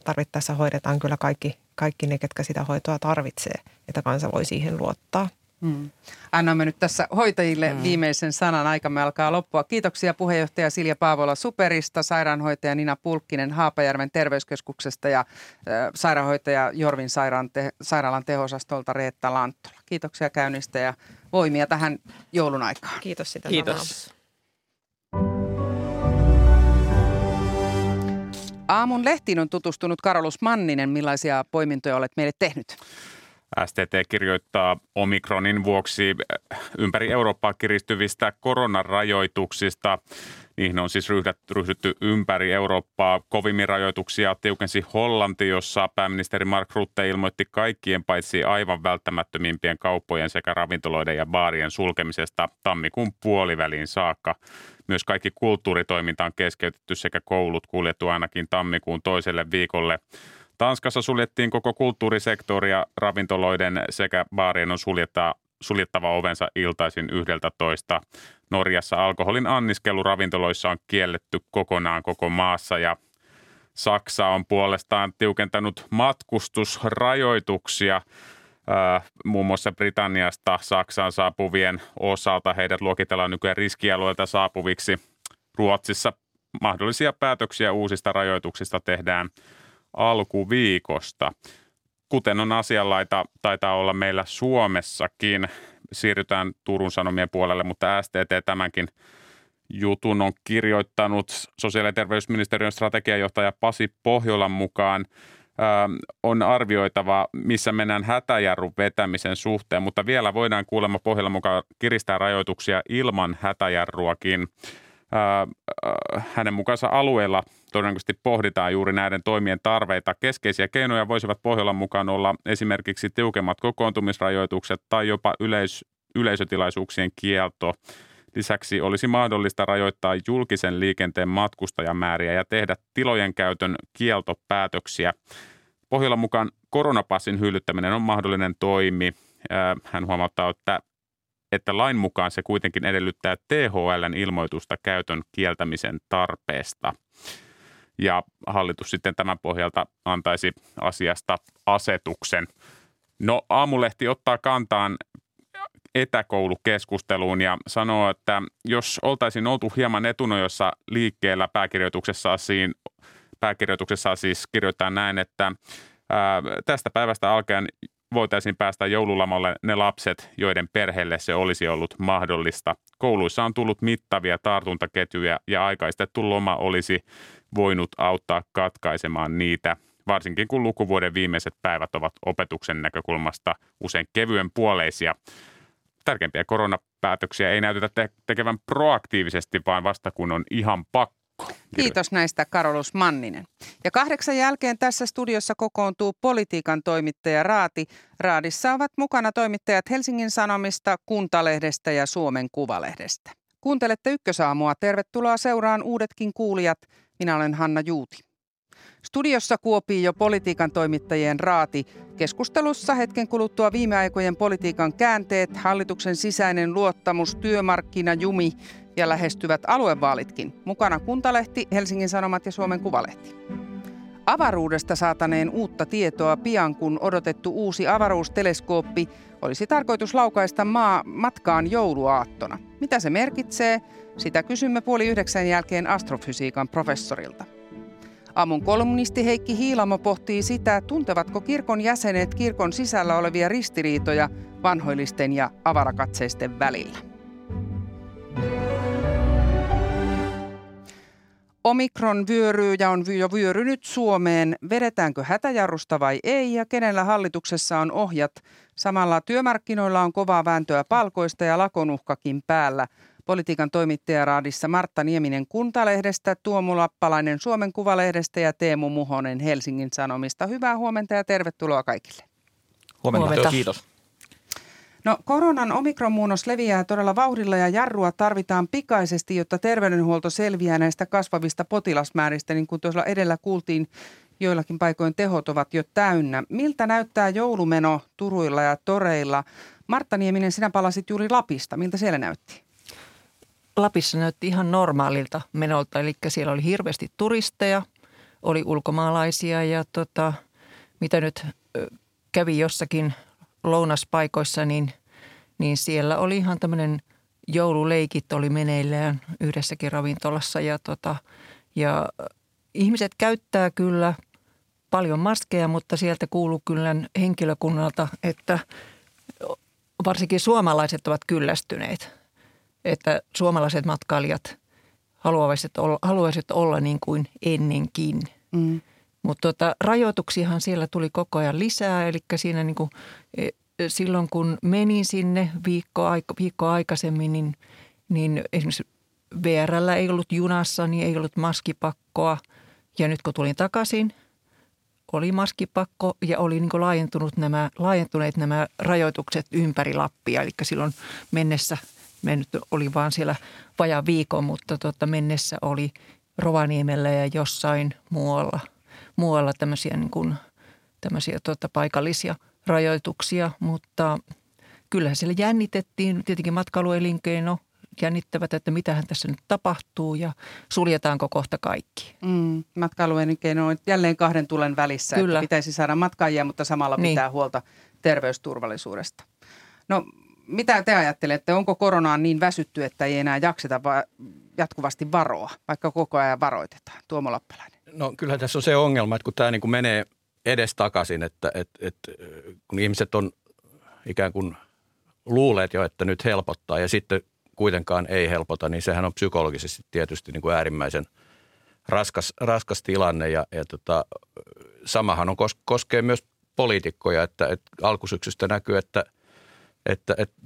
Speaker 1: tarvittaessa hoidetaan kyllä kaikki, kaikki ne, ketkä sitä hoitoa tarvitsee, että kansa voi siihen luottaa.
Speaker 2: Mm. Annamme nyt tässä hoitajille mm. viimeisen sanan. Aikamme alkaa loppua. Kiitoksia puheenjohtaja Silja Paavola Superista, sairaanhoitaja Nina Pulkkinen Haapajärven terveyskeskuksesta ja äh, sairaanhoitaja Jorvin sairaan te- sairaalan teho-osastolta Reetta Lanttola. Kiitoksia käynnistä ja voimia tähän joulun aikaan.
Speaker 1: Kiitos sitä
Speaker 6: Kiitos.
Speaker 2: Aamun lehtiin on tutustunut Karolus Manninen. Millaisia poimintoja olet meille tehnyt?
Speaker 3: STT kirjoittaa omikronin vuoksi äh, ympäri Eurooppaa kiristyvistä koronarajoituksista. Niihin on siis ryhdytty ympäri Eurooppaa. Kovimmin rajoituksia tiukensi Hollanti, jossa pääministeri Mark Rutte ilmoitti kaikkien paitsi aivan välttämättömimpien kauppojen sekä ravintoloiden ja baarien sulkemisesta tammikuun puoliväliin saakka. Myös kaikki kulttuuritoiminta on keskeytetty sekä koulut kuljettu ainakin tammikuun toiselle viikolle. Tanskassa suljettiin koko kulttuurisektori ja ravintoloiden sekä baarien on suljettava, suljettava ovensa iltaisin yhdeltä toista. Norjassa alkoholin anniskelu ravintoloissa on kielletty kokonaan koko maassa ja Saksa on puolestaan tiukentanut matkustusrajoituksia. muun muassa Britanniasta Saksaan saapuvien osalta heidät luokitellaan nykyään riskialueelta saapuviksi. Ruotsissa mahdollisia päätöksiä uusista rajoituksista tehdään – alkuviikosta. Kuten on asianlaita, taitaa olla meillä Suomessakin. Siirrytään Turun Sanomien puolelle, mutta STT tämänkin jutun on kirjoittanut sosiaali- ja terveysministeriön strategiajohtaja Pasi Pohjolan mukaan on arvioitava, missä mennään hätäjarrun vetämisen suhteen, mutta vielä voidaan kuulemma Pohjolan mukaan kiristää rajoituksia ilman hätäjarruakin hänen mukaansa alueella todennäköisesti pohditaan juuri näiden toimien tarveita. Keskeisiä keinoja voisivat Pohjolan mukaan olla esimerkiksi tiukemmat kokoontumisrajoitukset tai jopa yleis- yleisötilaisuuksien kielto. Lisäksi olisi mahdollista rajoittaa julkisen liikenteen matkustajamääriä ja tehdä tilojen käytön kieltopäätöksiä. Pohjolan mukaan koronapassin hyllyttäminen on mahdollinen toimi. Hän huomauttaa, että että lain mukaan se kuitenkin edellyttää THLn ilmoitusta käytön kieltämisen tarpeesta. Ja hallitus sitten tämän pohjalta antaisi asiasta asetuksen. No aamulehti ottaa kantaan etäkoulukeskusteluun ja sanoo, että jos oltaisiin oltu hieman etunojossa liikkeellä pääkirjoituksessa, pääkirjoituksessa siis kirjoittaa näin, että ää, tästä päivästä alkaen voitaisiin päästä joululamalle ne lapset, joiden perheelle se olisi ollut mahdollista. Kouluissa on tullut mittavia tartuntaketjuja ja aikaistettu loma olisi voinut auttaa katkaisemaan niitä, varsinkin kun lukuvuoden viimeiset päivät ovat opetuksen näkökulmasta usein kevyen puoleisia. Tärkeimpiä koronapäätöksiä ei näytetä te- tekevän proaktiivisesti, vaan vasta kun on ihan pakko
Speaker 2: Kiitos näistä Karolus Manninen. Ja kahdeksan jälkeen tässä studiossa kokoontuu politiikan toimittaja Raati. Raadissa ovat mukana toimittajat Helsingin Sanomista, Kuntalehdestä ja Suomen Kuvalehdestä. Kuuntelette Ykkösaamua. Tervetuloa seuraan uudetkin kuulijat. Minä olen Hanna Juuti. Studiossa kuopii jo politiikan toimittajien raati. Keskustelussa hetken kuluttua viime aikojen politiikan käänteet, hallituksen sisäinen luottamus, työmarkkina, jumi ja lähestyvät aluevaalitkin. Mukana Kuntalehti, Helsingin Sanomat ja Suomen Kuvalehti. Avaruudesta saataneen uutta tietoa pian, kun odotettu uusi avaruusteleskooppi olisi tarkoitus laukaista maa matkaan jouluaattona. Mitä se merkitsee? Sitä kysymme puoli yhdeksän jälkeen astrofysiikan professorilta. Aamun kolumnisti Heikki Hiilamo pohtii sitä, tuntevatko kirkon jäsenet kirkon sisällä olevia ristiriitoja vanhoillisten ja avarakatseisten välillä. Omikron vyöryy ja on jo vyörynyt Suomeen. Vedetäänkö hätäjarrusta vai ei ja kenellä hallituksessa on ohjat? Samalla työmarkkinoilla on kovaa vääntöä palkoista ja lakonuhkakin päällä. Politiikan toimittajaraadissa Martta Nieminen Kuntalehdestä, Tuomu Lappalainen Suomen Kuvalehdestä ja Teemu Muhonen Helsingin Sanomista. Hyvää huomenta ja tervetuloa kaikille.
Speaker 7: Huomenta. huomenta. Kiitos.
Speaker 2: No koronan omikronmuunnos leviää todella vauhdilla ja jarrua tarvitaan pikaisesti, jotta terveydenhuolto selviää näistä kasvavista potilasmääristä. Niin kuin tuossa edellä kuultiin, joillakin paikoin tehot ovat jo täynnä. Miltä näyttää joulumeno Turuilla ja Toreilla? Martta Nieminen, sinä palasit juuri Lapista. Miltä siellä näytti?
Speaker 8: Lapissa näytti ihan normaalilta menolta, eli siellä oli hirveästi turisteja, oli ulkomaalaisia ja tota, mitä nyt kävi jossakin lounaspaikoissa, niin, niin siellä oli ihan tämmöinen joululeikit oli meneillään yhdessäkin ravintolassa ja, tota, ja ihmiset käyttää kyllä paljon maskeja, mutta sieltä kuuluu kyllä henkilökunnalta, että varsinkin suomalaiset ovat kyllästyneet, että suomalaiset matkailijat haluaisivat olla, haluaisivat olla niin kuin ennenkin. Mm. Mutta tota, rajoituksiahan siellä tuli koko ajan lisää, eli siinä niin kuin, e, silloin kun menin sinne viikko, viikko aikaisemmin, niin, niin esimerkiksi VRllä ei ollut junassa, niin ei ollut maskipakkoa. Ja nyt kun tulin takaisin, oli maskipakko ja oli niin laajentunut nämä, laajentuneet nämä rajoitukset ympäri Lappia. Eli silloin mennessä, mennyt oli vaan siellä vajaa viikon, mutta tota, mennessä oli Rovaniemellä ja jossain muualla – muualla tämmöisiä, niin kuin, tämmöisiä tota, paikallisia rajoituksia, mutta kyllähän siellä jännitettiin, tietenkin matkailuelinkeino jännittävät, että mitähän tässä nyt tapahtuu ja suljetaanko kohta kaikki.
Speaker 2: Mm, matkailuelinkeino on jälleen kahden tulen välissä, Kyllä. että pitäisi saada matkaajia, mutta samalla niin. pitää huolta terveysturvallisuudesta. No mitä te ajattelette, onko koronaan niin väsytty, että ei enää jakseta va- jatkuvasti varoa, vaikka koko ajan varoitetaan? Tuomo Lappalainen.
Speaker 7: No kyllä tässä on se ongelma, että kun tämä niin kuin menee edes takaisin, että, että, että kun ihmiset on ikään kuin luuleet jo, että nyt helpottaa ja sitten kuitenkaan ei helpota, niin sehän on psykologisesti tietysti niin kuin äärimmäisen raskas, raskas tilanne ja, ja tota, samahan on, koskee myös poliitikkoja, että, että alkusyksystä näkyy, että, että, että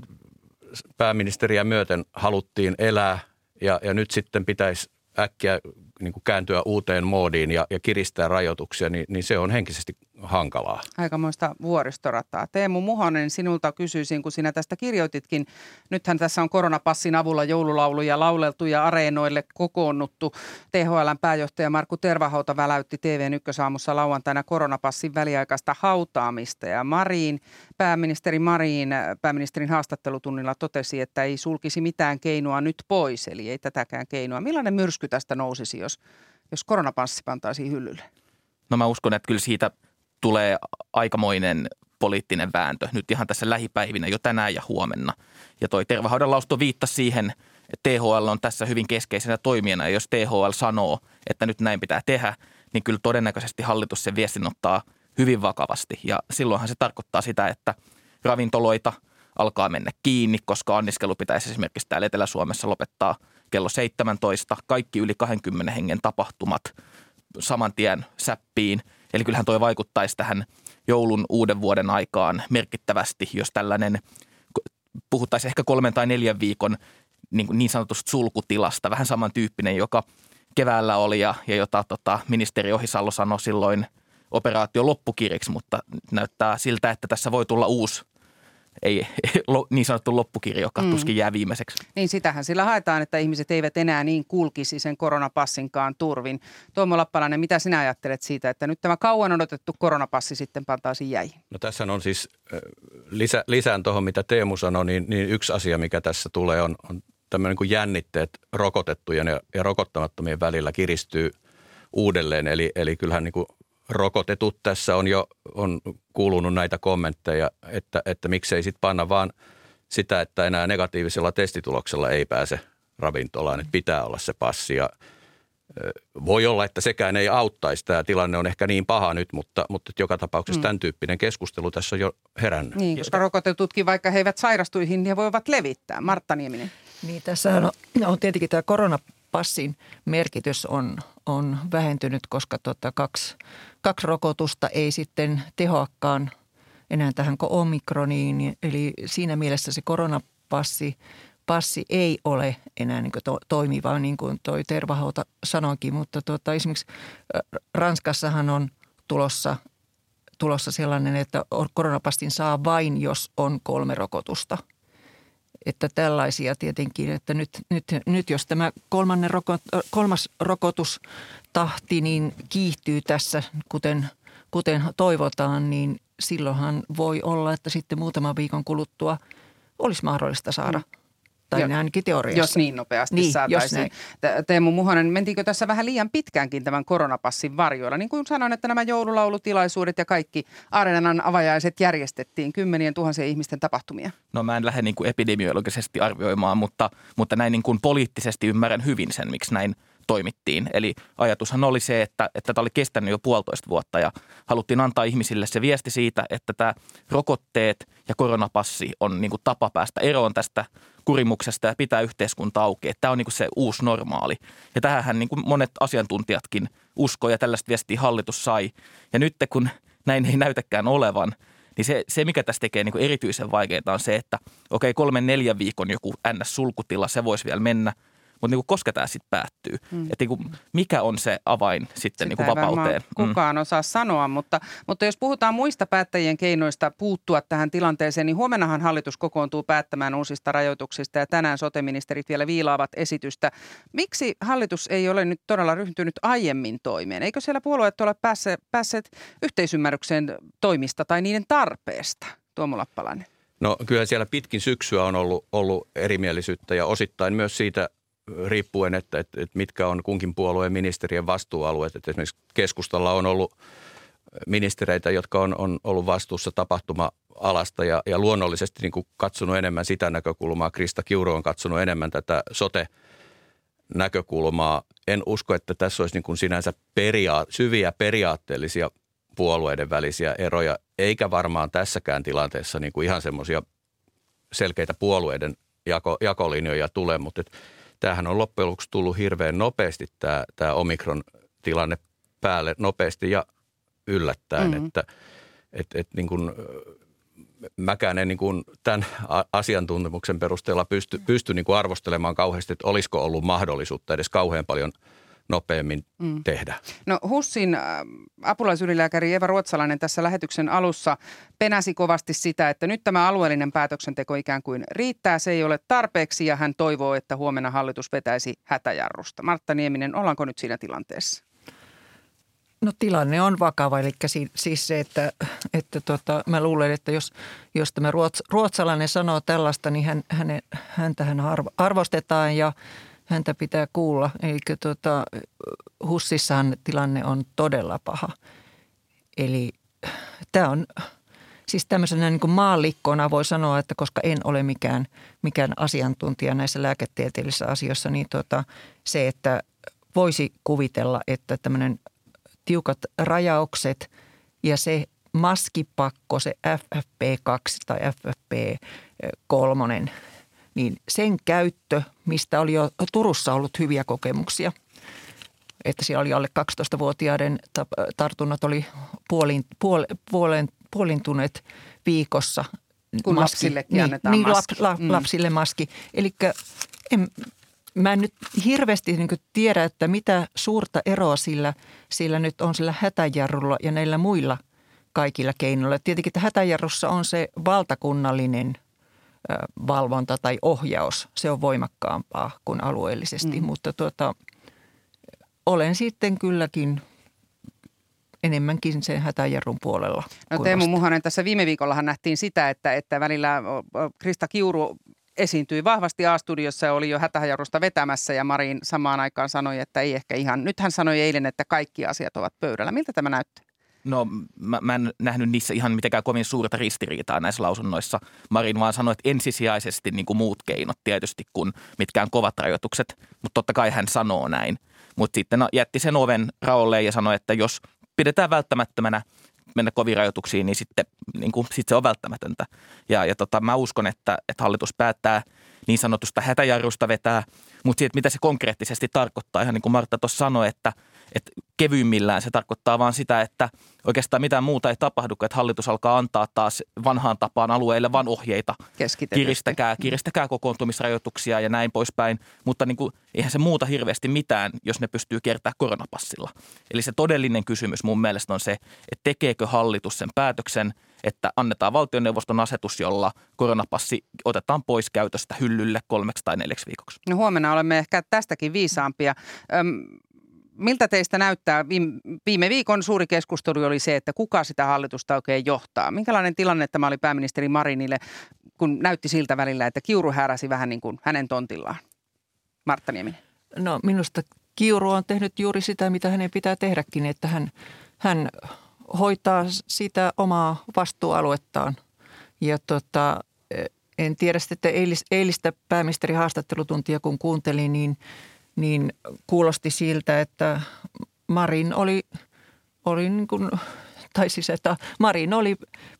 Speaker 7: pääministeriä myöten haluttiin elää ja, ja nyt sitten pitäisi äkkiä niin kuin kääntyä uuteen moodiin ja, ja kiristää rajoituksia, niin, niin se on henkisesti hankalaa.
Speaker 2: Aikamoista vuoristorataa. Teemu Muhonen, sinulta kysyisin, kun sinä tästä kirjoititkin. Nythän tässä on koronapassin avulla joululauluja lauleltu ja areenoille kokoonnuttu. THLn pääjohtaja Markku Tervahauta väläytti TVn ykkösaamussa lauantaina koronapassin väliaikaista hautaamista. Ja Marin, pääministeri Marin pääministerin haastattelutunnilla totesi, että ei sulkisi mitään keinoa nyt pois, eli ei tätäkään keinoa. Millainen myrsky tästä nousisi, jos, jos koronapassi pantaisiin hyllylle?
Speaker 9: No mä uskon, että kyllä siitä – tulee aikamoinen poliittinen vääntö nyt ihan tässä lähipäivinä jo tänään ja huomenna. Ja toi Tervahaudan lausto viittasi siihen, että THL on tässä hyvin keskeisenä toimijana ja jos THL sanoo, että nyt näin pitää tehdä, niin kyllä todennäköisesti hallitus sen viestin ottaa hyvin vakavasti. Ja silloinhan se tarkoittaa sitä, että ravintoloita alkaa mennä kiinni, koska anniskelu pitäisi esimerkiksi täällä Etelä-Suomessa lopettaa kello 17. Kaikki yli 20 hengen tapahtumat saman tien säppiin – Eli kyllähän toi vaikuttaisi tähän joulun uuden vuoden aikaan merkittävästi, jos tällainen, puhuttaisiin ehkä kolmen tai neljän viikon niin, niin sanotusta sulkutilasta, vähän samantyyppinen, joka keväällä oli ja, ja jota tota, ministeri Ohisalo sanoi silloin operaatio loppukirjaksi, mutta näyttää siltä, että tässä voi tulla uusi ei, [LAUGHS] niin sanottu loppukirjokas mm. tuskin jää viimeiseksi.
Speaker 2: Niin sitähän sillä haetaan, että ihmiset eivät enää niin kulkisi sen koronapassinkaan turvin. Tuomo Lappalainen, mitä sinä ajattelet siitä, että nyt tämä kauan odotettu koronapassi sitten pantaisiin jäihin?
Speaker 7: No tässä on siis, lisä, lisään tuohon mitä Teemu sanoi, niin, niin yksi asia mikä tässä tulee on, on tämmöinen kuin jännitteet rokotettujen ja, ja rokottamattomien välillä kiristyy uudelleen. Eli, eli kyllähän niin kuin rokotetut tässä on jo on kuulunut näitä kommentteja, että, että miksei sitten panna vaan sitä, että enää negatiivisella testituloksella ei pääse ravintolaan, että pitää olla se passi ja voi olla, että sekään ei auttaisi. Tämä tilanne on ehkä niin paha nyt, mutta, mutta joka tapauksessa mm. tämän tyyppinen keskustelu tässä on jo herännyt.
Speaker 2: Niin, koska rokotetutkin, vaikka he eivät sairastuihin, he voivat levittää. Martta Nieminen.
Speaker 8: Niin, tässä on, on tietenkin tämä koronapassin merkitys on, on vähentynyt, koska tota kaksi, kaksi rokotusta ei sitten tehoakaan enää tähän omikroniin. Eli siinä mielessä se koronapassi passi ei ole enää niin to, toimiva, niin kuin toi Tervahauta sanoikin, mutta tuota, esimerkiksi Ranskassahan on tulossa, tulossa sellainen, että koronapassin saa vain, jos on kolme rokotusta. Että tällaisia tietenkin, että nyt, nyt, nyt jos tämä kolmannen roko, kolmas rokotustahti niin kiihtyy tässä, kuten, kuten toivotaan, niin silloinhan voi olla, että sitten muutaman viikon kuluttua olisi mahdollista saada – tai jo, ainakin teoriassa.
Speaker 2: Jos niin nopeasti niin, saataisiin. Teemu Muhonen, mentiinkö tässä vähän liian pitkäänkin tämän koronapassin varjoilla? Niin kuin sanoin, että nämä joululaulutilaisuudet ja kaikki Areenan avajaiset järjestettiin kymmenien tuhansien ihmisten tapahtumia.
Speaker 9: No mä en lähde niin kuin epidemiologisesti arvioimaan, mutta, mutta näin niin kuin poliittisesti ymmärrän hyvin sen, miksi näin toimittiin. Eli ajatushan oli se, että, että tämä oli kestänyt jo puolitoista vuotta ja haluttiin antaa ihmisille se viesti siitä, että tämä rokotteet ja koronapassi on niin kuin tapa päästä eroon tästä kurimuksesta ja pitää yhteiskunta auki. Tämä on niin kuin se uusi normaali. Ja tähän niin kuin monet asiantuntijatkin uskoo ja tällaista viestiä hallitus sai. Ja nyt kun näin ei näytäkään olevan, niin se, se mikä tässä tekee niin kuin erityisen vaikeaa on se, että okei, kolmen neljän viikon joku NS-sulkutila, se voisi vielä mennä – mutta niin koska tämä sitten päättyy. Mm. Että niin mikä on se avain sitten niin kuin vapauteen?
Speaker 2: kukaan mm. osaa sanoa, mutta, mutta jos puhutaan muista päättäjien keinoista puuttua tähän tilanteeseen, niin huomennahan hallitus kokoontuu päättämään uusista rajoituksista ja tänään soteministerit vielä viilaavat esitystä. Miksi hallitus ei ole nyt todella ryhtynyt aiemmin toimeen? Eikö siellä puolueet ole päässeet, päässeet yhteisymmärrykseen toimista tai niiden tarpeesta? Tuomo Lappalainen.
Speaker 7: No kyllä siellä pitkin syksyä on ollut, ollut erimielisyyttä ja osittain myös siitä riippuen, että, että, että mitkä on kunkin puolueen ministerien vastuualueet. Että esimerkiksi keskustalla on ollut ministereitä, jotka on, on ollut vastuussa tapahtuma-alasta ja, ja luonnollisesti niin kuin katsonut enemmän sitä näkökulmaa. Krista Kiuru on katsonut enemmän tätä sote-näkökulmaa. En usko, että tässä olisi niin kuin sinänsä peria- syviä periaatteellisia puolueiden välisiä eroja, eikä varmaan tässäkään tilanteessa niin kuin ihan semmoisia selkeitä puolueiden jako, jakolinjoja tule, mutta että tämähän on loppujen lopuksi tullut hirveän nopeasti tämä, tämä omikron-tilanne päälle nopeasti ja yllättäen, mm-hmm. että et, et niin kuin, mäkään en niin kuin tämän asiantuntemuksen perusteella pysty, pysty niin kuin arvostelemaan kauheasti, että olisiko ollut mahdollisuutta edes kauhean paljon – nopeammin mm. tehdä.
Speaker 2: No HUSin äh, apulaisylilääkäri Eva Ruotsalainen tässä lähetyksen alussa penäsi kovasti sitä, että nyt tämä alueellinen päätöksenteko ikään kuin riittää, se ei ole tarpeeksi ja hän toivoo, että huomenna hallitus vetäisi hätäjarrusta. Martta Nieminen, ollaanko nyt siinä tilanteessa?
Speaker 8: No tilanne on vakava, eli siis se, että, että tota, mä luulen, että jos, jos tämä ruots, ruotsalainen sanoo tällaista, niin hän, hänen, häntähän arvostetaan ja – häntä pitää kuulla. Eli tuota, Hussissahan tilanne on todella paha. Eli tämä on, siis tämmöisenä niin kuin maallikkona voi sanoa, että koska en ole mikään, mikään asiantuntija näissä lääketieteellisissä asioissa, niin tuota, se, että voisi kuvitella, että tämmöinen tiukat rajaukset ja se maskipakko, se FFP2 tai FFP3, niin sen käyttö, mistä oli jo Turussa ollut hyviä kokemuksia, että siellä oli alle 12-vuotiaiden tartunnat oli puolin, puol, puolen, puolintuneet viikossa.
Speaker 2: Kun maski, lapsillekin niin, annetaan
Speaker 8: niin, maski. La, mm. lapsille maski. Eli mä en nyt hirveästi niin tiedä, että mitä suurta eroa sillä, sillä nyt on sillä hätäjarrulla ja näillä muilla kaikilla keinoilla. Tietenkin että hätäjarrussa on se valtakunnallinen valvonta tai ohjaus. Se on voimakkaampaa kuin alueellisesti, mm. mutta tuota, olen sitten kylläkin enemmänkin sen hätäjarrun puolella.
Speaker 2: No Teemu Muhonen, tässä viime viikollahan nähtiin sitä, että, että välillä Krista Kiuru esiintyi vahvasti A-studiossa ja oli jo hätäjarrusta vetämässä ja Marin samaan aikaan sanoi, että ei ehkä ihan. Nyt hän sanoi eilen, että kaikki asiat ovat pöydällä. Miltä tämä näyttää?
Speaker 9: No mä, mä en nähnyt niissä ihan mitenkään kovin suurta ristiriitaa näissä lausunnoissa. Marin vaan sanoi, että ensisijaisesti niin kuin muut keinot tietysti kuin mitkään kovat rajoitukset, mutta totta kai hän sanoo näin. Mutta sitten no, jätti sen oven raolleen ja sanoi, että jos pidetään välttämättömänä mennä kovin rajoituksiin, niin sitten niin kuin, sit se on välttämätöntä. Ja, ja tota, mä uskon, että, että hallitus päättää niin sanotusta hätäjarrusta vetää, mutta siitä, mitä se konkreettisesti tarkoittaa, ihan niin kuin Martta tuossa sanoi, että – että kevyimmillään se tarkoittaa vaan sitä, että oikeastaan mitään muuta ei tapahdu, että hallitus alkaa antaa taas vanhaan tapaan alueille vain ohjeita. Kiristäkää, kiristäkää kokoontumisrajoituksia ja näin poispäin, mutta niin kuin, eihän se muuta hirveästi mitään, jos ne pystyy kiertämään koronapassilla. Eli se todellinen kysymys mun mielestä on se, että tekeekö hallitus sen päätöksen, että annetaan valtioneuvoston asetus, jolla koronapassi otetaan pois käytöstä hyllylle kolmeksi tai neljäksi viikoksi.
Speaker 2: No huomenna olemme ehkä tästäkin viisaampia. Öm, miltä teistä näyttää? Viime viikon suuri keskustelu oli se, että kuka sitä hallitusta oikein johtaa. Minkälainen tilanne tämä oli pääministeri Marinille, kun näytti siltä välillä, että Kiuru häräsi vähän niin kuin hänen tontillaan? Martta Nieminen.
Speaker 8: No minusta Kiuru on tehnyt juuri sitä, mitä hänen pitää tehdäkin, että hän, hän hoitaa sitä omaa vastuualuettaan. Ja tota, en tiedä sitten eilistä pääministeri haastattelutuntia, kun kuuntelin, niin – niin kuulosti siltä, että Marin oli, oli niin kuin, tai siis että Marin oli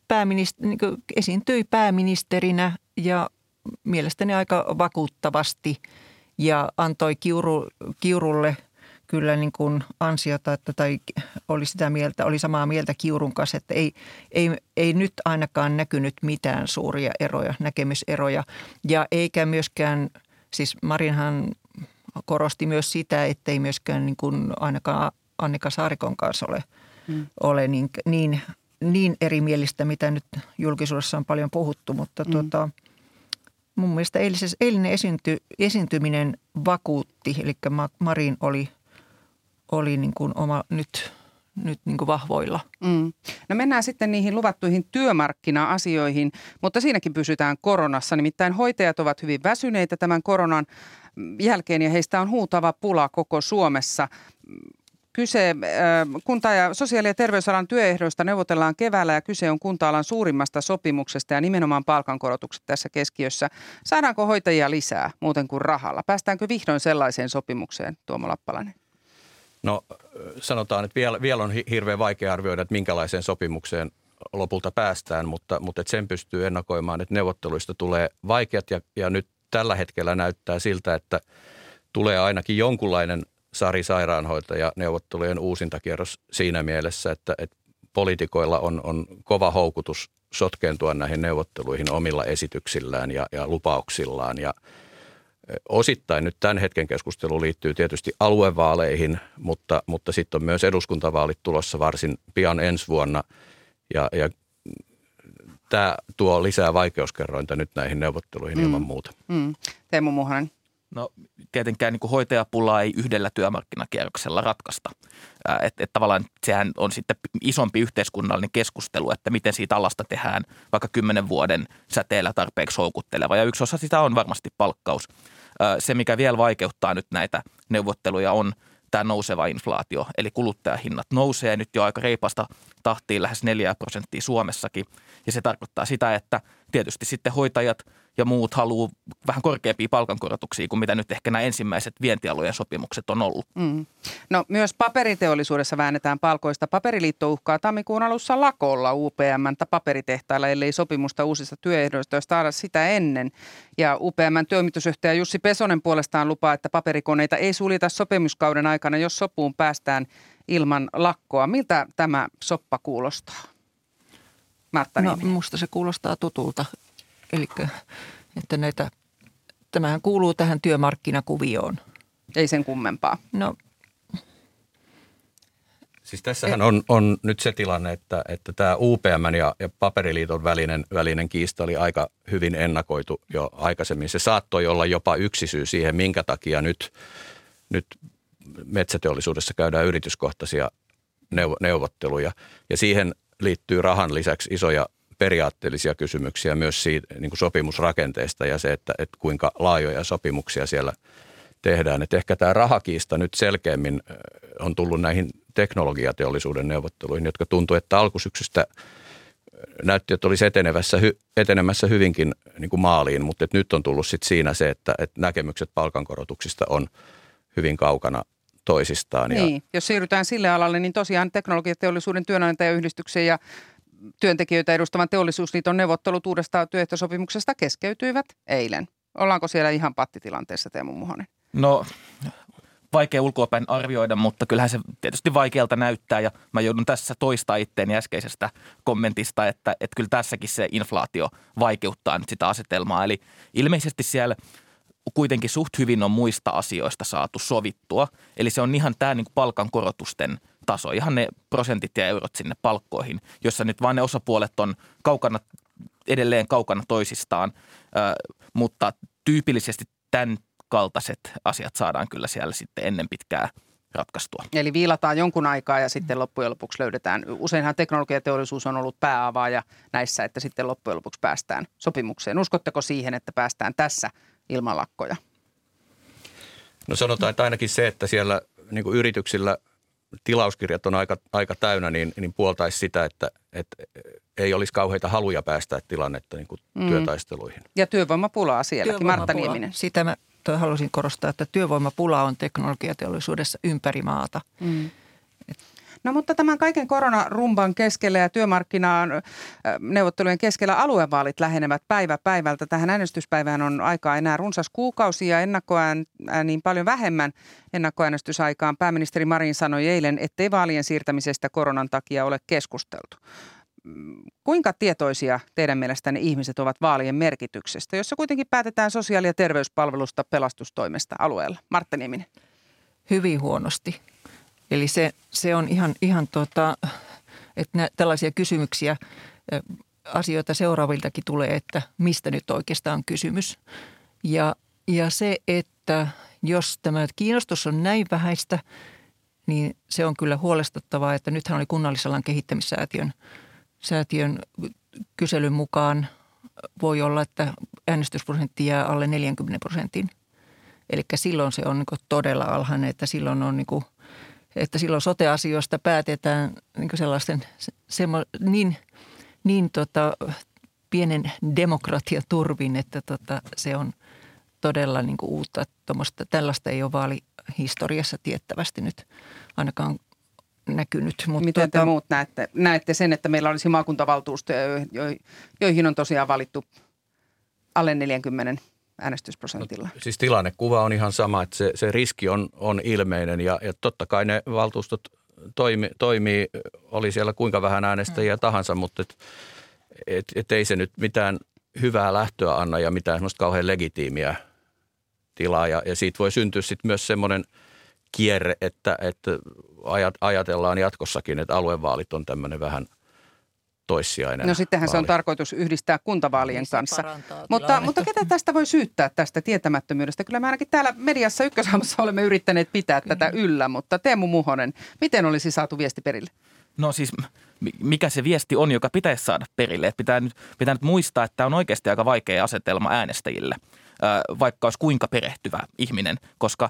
Speaker 8: pääministeri, niin kuin esiintyi pääministerinä ja mielestäni aika vakuuttavasti ja antoi Kiuru, Kiurulle kyllä niin kuin ansiota, että, tai oli sitä mieltä, oli samaa mieltä Kiurun kanssa, että ei, ei, ei nyt ainakaan näkynyt mitään suuria eroja, näkemyseroja. Ja eikä myöskään, siis Marinhan korosti myös sitä, ettei myöskään niin kuin ainakaan Annika Saarikon kanssa ole, mm. ole niin, niin, niin erimielistä, mitä nyt julkisuudessa on paljon puhuttu, mutta mm. tuota, mun mielestä eilises, eilinen esiinty, esiintyminen vakuutti, eli Marin oli, oli niin kuin oma nyt nyt niin kuin vahvoilla. Mm.
Speaker 2: No mennään sitten niihin luvattuihin työmarkkina-asioihin, mutta siinäkin pysytään koronassa. Nimittäin hoitajat ovat hyvin väsyneitä tämän koronan jälkeen ja heistä on huutava pula koko Suomessa. Kyse kunta- ja sosiaali- ja terveysalan työehdoista neuvotellaan keväällä ja kyse on kunta-alan suurimmasta sopimuksesta ja nimenomaan palkankorotukset tässä keskiössä. Saadaanko hoitajia lisää muuten kuin rahalla? Päästäänkö vihdoin sellaiseen sopimukseen, Tuomo Lappalainen?
Speaker 7: No sanotaan, että vielä, vielä on hirveän vaikea arvioida, että minkälaiseen sopimukseen lopulta päästään, mutta, mutta sen pystyy ennakoimaan, että neuvotteluista tulee vaikeat ja, ja nyt tällä hetkellä näyttää siltä, että tulee ainakin jonkunlainen Sari Sairaanhoitaja neuvottelujen uusintakierros siinä mielessä, että, että poliitikoilla on, on kova houkutus sotkeentua näihin neuvotteluihin omilla esityksillään ja, ja lupauksillaan. Ja osittain nyt tämän hetken keskustelu liittyy tietysti aluevaaleihin, mutta, mutta sitten on myös eduskuntavaalit tulossa varsin pian ensi vuonna. Ja, ja tämä tuo lisää vaikeuskerrointa nyt näihin neuvotteluihin mm. ilman muuta. Mm.
Speaker 2: Teemu Muhonen.
Speaker 9: No tietenkään niin kuin hoitajapulaa ei yhdellä työmarkkinakierroksella ratkaista. Että et tavallaan sehän on sitten isompi yhteiskunnallinen keskustelu, että miten siitä alasta tehdään vaikka kymmenen vuoden säteellä tarpeeksi houkutteleva. Ja yksi osa sitä on varmasti palkkaus. Se, mikä vielä vaikeuttaa nyt näitä neuvotteluja on tämä nouseva inflaatio, eli kuluttajahinnat nousee nyt jo aika reipasta tahtiin lähes 4 prosenttia Suomessakin. Ja se tarkoittaa sitä, että tietysti sitten hoitajat ja muut haluaa vähän korkeampia palkankorotuksia kuin mitä nyt ehkä nämä ensimmäiset vientialojen sopimukset on ollut. Mm.
Speaker 2: No myös paperiteollisuudessa väännetään palkoista. Paperiliitto uhkaa tammikuun alussa lakolla UPM paperitehtailla, ellei sopimusta uusista työehdoista saada sitä ennen. Ja UPM työmitysjohtaja Jussi Pesonen puolestaan lupaa, että paperikoneita ei suljeta sopimuskauden aikana, jos sopuun päästään ilman lakkoa. Miltä tämä soppa kuulostaa?
Speaker 8: Martta No musta se kuulostaa tutulta. Eli että näitä, tämähän kuuluu tähän työmarkkinakuvioon.
Speaker 2: Ei sen kummempaa.
Speaker 8: No
Speaker 7: Siis tässähän on, on nyt se tilanne, että, että tämä UPM ja, ja Paperiliiton välinen, välinen kiista oli aika hyvin ennakoitu jo aikaisemmin. Se saattoi olla jopa yksi syy siihen, minkä takia nyt, nyt metsäteollisuudessa käydään yrityskohtaisia neuvotteluja. Ja siihen liittyy rahan lisäksi isoja periaatteellisia kysymyksiä myös siitä niin kuin sopimusrakenteesta ja se, että, että kuinka laajoja sopimuksia siellä tehdään. Että ehkä tämä rahakiista nyt selkeämmin on tullut näihin teknologiateollisuuden neuvotteluihin, jotka tuntuu, että alkusyksystä näytti, että olisi etenevässä, etenemässä hyvinkin niin kuin maaliin, mutta että nyt on tullut sit siinä se, että, että näkemykset palkankorotuksista on hyvin kaukana toisistaan.
Speaker 2: Niin, ja jos siirrytään sille alalle, niin tosiaan teknologiateollisuuden työnantajayhdistyksen ja työntekijöitä edustavan teollisuusliiton neuvottelut uudesta työehtosopimuksesta keskeytyivät eilen. Ollaanko siellä ihan pattitilanteessa, Teemu Muhonen?
Speaker 9: No vaikea ulkoapäin arvioida, mutta kyllähän se tietysti vaikealta näyttää ja mä joudun tässä toistaa itteeni äskeisestä kommentista, että, että kyllä tässäkin se inflaatio vaikeuttaa nyt sitä asetelmaa. Eli ilmeisesti siellä kuitenkin suht hyvin on muista asioista saatu sovittua. Eli se on ihan tämä niin palkankorotusten taso, ihan ne prosentit ja eurot sinne palkkoihin, jossa nyt vaan ne osapuolet on kaukana, edelleen kaukana toisistaan, mutta tyypillisesti tämän kaltaiset asiat saadaan kyllä siellä sitten ennen pitkää ratkaistua.
Speaker 2: Eli viilataan jonkun aikaa ja sitten loppujen lopuksi löydetään. Useinhan teknologiateollisuus on ollut pääavaaja näissä, että sitten loppujen lopuksi päästään sopimukseen. Uskotteko siihen, että päästään tässä ilman lakkoja?
Speaker 7: No sanotaan, että ainakin se, että siellä niin kuin yrityksillä tilauskirjat on aika, aika täynnä, niin, niin puoltaisi sitä, että, että ei olisi kauheita haluja päästä tilannetta niin kuin mm. työtaisteluihin.
Speaker 2: Ja työvoimapulaa sielläkin, Martta Nieminen.
Speaker 8: Sitä mä halusin korostaa, että työvoimapula on teknologiateollisuudessa ympäri maata. Mm.
Speaker 2: No mutta tämän kaiken koronarumban keskellä ja työmarkkinaan neuvottelujen keskellä aluevaalit lähenevät päivä päivältä. Tähän äänestyspäivään on aikaa enää runsas kuukausi ja ennakkoään niin paljon vähemmän ennakkoäänestysaikaan. Pääministeri Marin sanoi eilen, ettei vaalien siirtämisestä koronan takia ole keskusteltu. Kuinka tietoisia teidän mielestänne ihmiset ovat vaalien merkityksestä, jossa kuitenkin päätetään sosiaali- ja terveyspalvelusta pelastustoimesta alueella? Martta Nieminen.
Speaker 8: Hyvin huonosti. Eli se, se on ihan, ihan tota, että nä, tällaisia kysymyksiä, asioita seuraaviltakin tulee, että mistä nyt oikeastaan on kysymys. Ja, ja se, että jos tämä kiinnostus on näin vähäistä, niin se on kyllä huolestuttavaa, että nythän oli kunnallisalan kehittämissäätiön säätiön kyselyn mukaan voi olla, että äänestysprosentti jää alle 40 prosentin. Eli silloin se on niin todella alhainen, että silloin on niin – että silloin sote-asioista päätetään niin sellaisten semmo, niin, niin tota, pienen demokratiaturvin, että tota, se on todella niin kuin uutta. Tuommoista, tällaista ei ole vaalihistoriassa tiettävästi nyt ainakaan näkynyt.
Speaker 2: Mutta Miten te tota, muut näette, näette sen, että meillä olisi maakuntavaltuustoja, joihin on tosiaan valittu alle 40 äänestysprosentilla? No,
Speaker 7: siis tilannekuva on ihan sama, että se, se riski on, on ilmeinen ja, ja totta kai ne valtuustot toimi, toimii, oli siellä kuinka vähän äänestäjiä mm. tahansa, mutta et, et, et ei se nyt mitään hyvää lähtöä anna ja mitään semmoista kauhean legitiimiä tilaa ja, ja siitä voi syntyä sitten myös semmoinen kierre, että, että ajatellaan jatkossakin, että aluevaalit on tämmöinen vähän – toissijainen
Speaker 2: No sittenhän vaali. se on tarkoitus yhdistää kuntavaalien niin kanssa. Mutta, mutta ketä tästä voi syyttää tästä tietämättömyydestä? Kyllä me ainakin täällä mediassa ykkösaamassa [LAUGHS] olemme yrittäneet pitää Kyllä. tätä yllä, mutta Teemu Muhonen, miten olisi saatu viesti perille?
Speaker 9: No siis mikä se viesti on, joka pitäisi saada perille. pitää, nyt, pitää nyt muistaa, että tämä on oikeasti aika vaikea asetelma äänestäjille – vaikka olisi kuinka perehtyvä ihminen, koska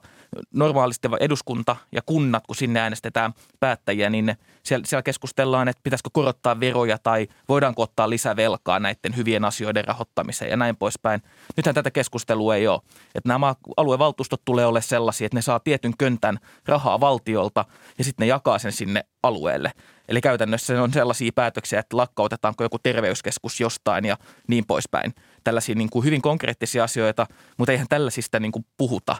Speaker 9: normaalisti eduskunta ja kunnat, kun sinne äänestetään päättäjiä, niin siellä, siellä keskustellaan, että pitäisikö korottaa veroja tai voidaanko ottaa lisävelkaa näiden hyvien asioiden rahoittamiseen ja näin poispäin. Nythän tätä keskustelua ei ole. Että nämä aluevaltuustot tulee ole sellaisia, että ne saa tietyn köntän rahaa valtiolta ja sitten ne jakaa sen sinne alueelle. Eli käytännössä on sellaisia päätöksiä, että lakkautetaanko joku terveyskeskus jostain ja niin poispäin tällaisia niin kuin hyvin konkreettisia asioita, mutta eihän tällaisista niin kuin puhuta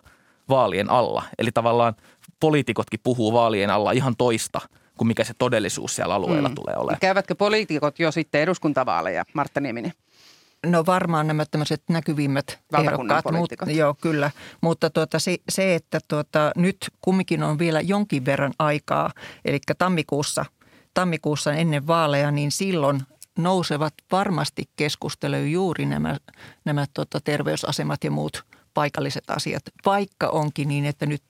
Speaker 9: vaalien alla. Eli tavallaan poliitikotkin puhuu vaalien alla ihan toista kuin mikä se todellisuus siellä alueella mm. tulee olemaan.
Speaker 2: Käyvätkö poliitikot jo sitten eduskuntavaaleja, Martta Nieminen?
Speaker 8: No varmaan nämä tämmöiset näkyvimmät ehdokkaat. Mutta, joo, kyllä. Mutta tuota, se, se, että tuota, nyt kumminkin on vielä jonkin verran aikaa, eli tammikuussa, tammikuussa ennen vaaleja, niin silloin nousevat varmasti keskusteluun juuri nämä, nämä tuota, terveysasemat ja muut paikalliset asiat, vaikka onkin niin, että nyt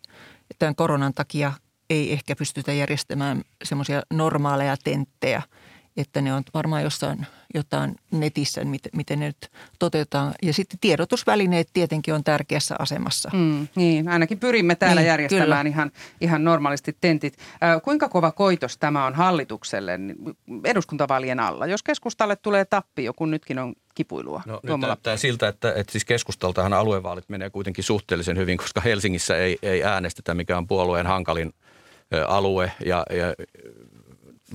Speaker 8: tämän koronan takia ei ehkä pystytä järjestämään semmoisia normaaleja tenttejä – että ne on varmaan jossain jotain netissä, miten, miten ne nyt toteutetaan. Ja sitten tiedotusvälineet tietenkin on tärkeässä asemassa.
Speaker 2: Mm, niin, ainakin pyrimme täällä niin, järjestämään ihan, ihan normaalisti tentit. Äh, kuinka kova koitos tämä on hallitukselle eduskuntavaalien alla, jos keskustalle tulee tappio, kun nytkin on kipuilua?
Speaker 7: No, nyt näyttää siltä, että, että siis keskustaltahan aluevaalit menee kuitenkin suhteellisen hyvin, koska Helsingissä ei, ei äänestetä, mikä on puolueen hankalin alue ja, ja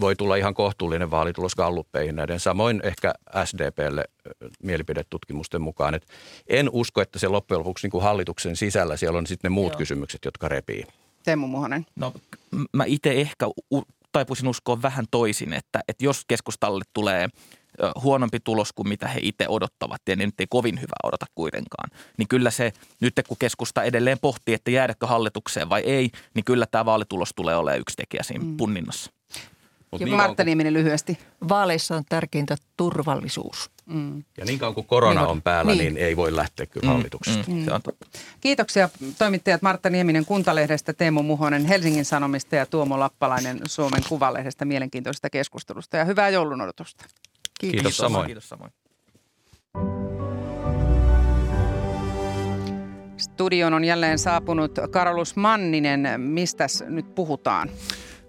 Speaker 7: voi tulla ihan kohtuullinen vaalitulos galluppeihin näiden. Samoin ehkä SDPlle mielipidetutkimusten mukaan. Et en usko, että se loppujen lopuksi niin kuin hallituksen sisällä siellä on sitten ne muut Joo. kysymykset, jotka repii.
Speaker 2: Teemu Muhonen.
Speaker 9: No mä itse ehkä taipuisin uskoa vähän toisin, että, että jos keskustalle tulee huonompi tulos kuin mitä he itse odottavat, ja niin nyt ei kovin hyvä odota kuitenkaan. Niin kyllä se, nyt kun keskusta edelleen pohtii, että jäädäkö hallitukseen vai ei, niin kyllä tämä vaalitulos tulee olemaan yksi tekijä siinä mm. punninnassa.
Speaker 2: Mut niin Martta Nieminen lyhyesti.
Speaker 8: Vaaleissa on tärkeintä turvallisuus.
Speaker 7: Mm. Ja niin kauan kuin korona niin, on päällä, niin. niin ei voi lähteä kyllä mm. hallituksesta. Mm.
Speaker 2: Se on totta. Kiitoksia toimittajat Martta Nieminen Kuntalehdestä, Teemu Muhonen Helsingin Sanomista ja Tuomo Lappalainen Suomen Kuvalehdestä mielenkiintoisesta keskustelusta. Ja hyvää joulun odotusta.
Speaker 7: Kiitos, Kiitos samoin.
Speaker 9: Kiitos samoin.
Speaker 2: Studioon on jälleen saapunut Karolus Manninen. Mistäs nyt puhutaan?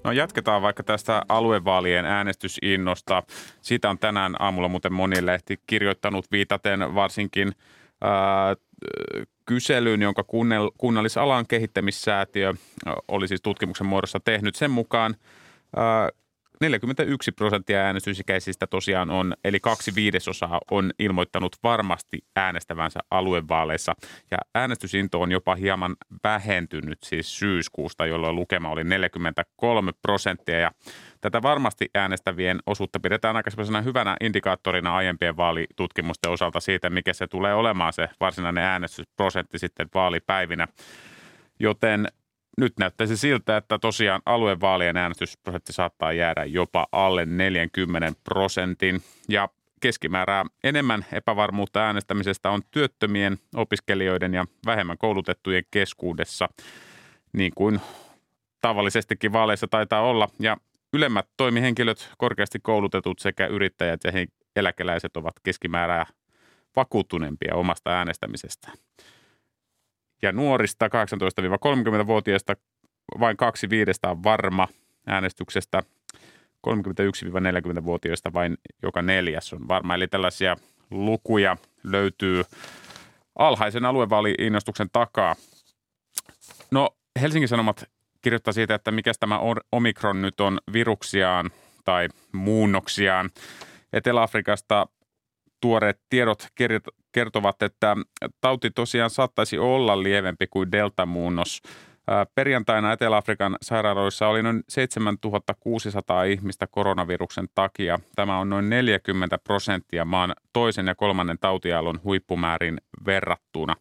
Speaker 3: No jatketaan vaikka tästä aluevaalien äänestysinnosta. Siitä on tänään aamulla muuten moni lehti kirjoittanut viitaten varsinkin ää, kyselyyn, jonka kunnallisalan kehittämissäätiö oli siis tutkimuksen muodossa tehnyt. Sen mukaan ää, 41 prosenttia äänestysikäisistä tosiaan on, eli kaksi viidesosaa on ilmoittanut varmasti äänestävänsä aluevaaleissa. Ja äänestysinto on jopa hieman vähentynyt siis syyskuusta, jolloin lukema oli 43 prosenttia. Ja tätä varmasti äänestävien osuutta pidetään aika hyvänä indikaattorina aiempien vaalitutkimusten osalta siitä, mikä se tulee olemaan se varsinainen äänestysprosentti sitten vaalipäivinä. Joten nyt näyttäisi siltä, että tosiaan aluevaalien äänestysprosentti saattaa jäädä jopa alle 40 prosentin. Ja keskimäärää enemmän epävarmuutta äänestämisestä on työttömien, opiskelijoiden ja vähemmän koulutettujen keskuudessa, niin kuin tavallisestikin vaaleissa taitaa olla. Ja ylemmät toimihenkilöt, korkeasti koulutetut sekä yrittäjät ja eläkeläiset ovat keskimäärää vakuuttuneempia omasta äänestämisestään ja nuorista 18-30-vuotiaista vain kaksi viidestä on varma äänestyksestä. 31-40-vuotiaista vain joka neljäs on varma. Eli tällaisia lukuja löytyy alhaisen aluevaali-innostuksen takaa. No Helsingin Sanomat kirjoittaa siitä, että mikä tämä Omikron nyt on viruksiaan tai muunnoksiaan. Etelä-Afrikasta tuoreet tiedot kertovat, että tauti tosiaan saattaisi olla lievempi kuin deltamuunnos. Perjantaina Etelä-Afrikan sairaaloissa oli noin 7600 ihmistä koronaviruksen takia. Tämä on noin 40 prosenttia maan toisen ja kolmannen tautialon huippumäärin verrattuna.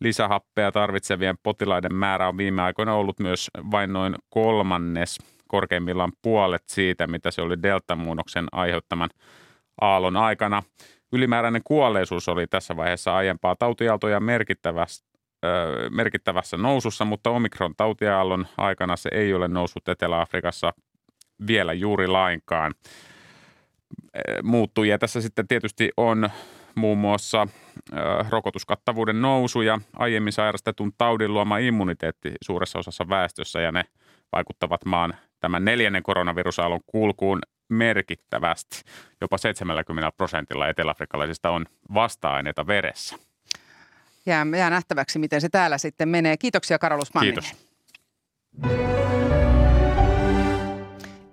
Speaker 3: Lisähappea tarvitsevien potilaiden määrä on viime aikoina ollut myös vain noin kolmannes, korkeimmillaan puolet siitä, mitä se oli deltamuunnoksen aiheuttaman aallon aikana. Ylimääräinen kuolleisuus oli tässä vaiheessa aiempaa tautiaaltoja merkittävässä, merkittävässä nousussa, mutta omikron tautiaallon aikana se ei ole noussut Etelä-Afrikassa vielä juuri lainkaan. Muuttujia tässä sitten tietysti on muun muassa rokotuskattavuuden nousu ja aiemmin sairastetun taudin luoma immuniteetti suuressa osassa väestössä ja ne vaikuttavat maan tämän neljännen koronavirusaallon kulkuun merkittävästi. Jopa 70 prosentilla eteläafrikkalaisista on vasta-aineita veressä.
Speaker 2: Jää, jää nähtäväksi, miten se täällä sitten menee. Kiitoksia Karolus Manninen.
Speaker 3: Kiitos.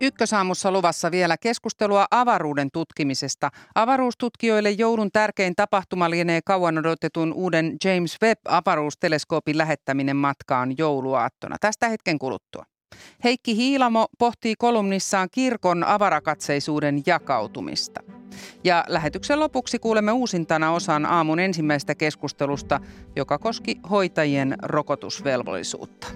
Speaker 2: Ykkösaamussa luvassa vielä keskustelua avaruuden tutkimisesta. Avaruustutkijoille joulun tärkein tapahtuma lienee kauan odotetun uuden James Webb-avaruusteleskoopin lähettäminen matkaan jouluaattona. Tästä hetken kuluttua. Heikki Hiilamo pohtii kolumnissaan kirkon avarakatseisuuden jakautumista. Ja lähetyksen lopuksi kuulemme uusintana osan aamun ensimmäistä keskustelusta, joka koski hoitajien rokotusvelvollisuutta.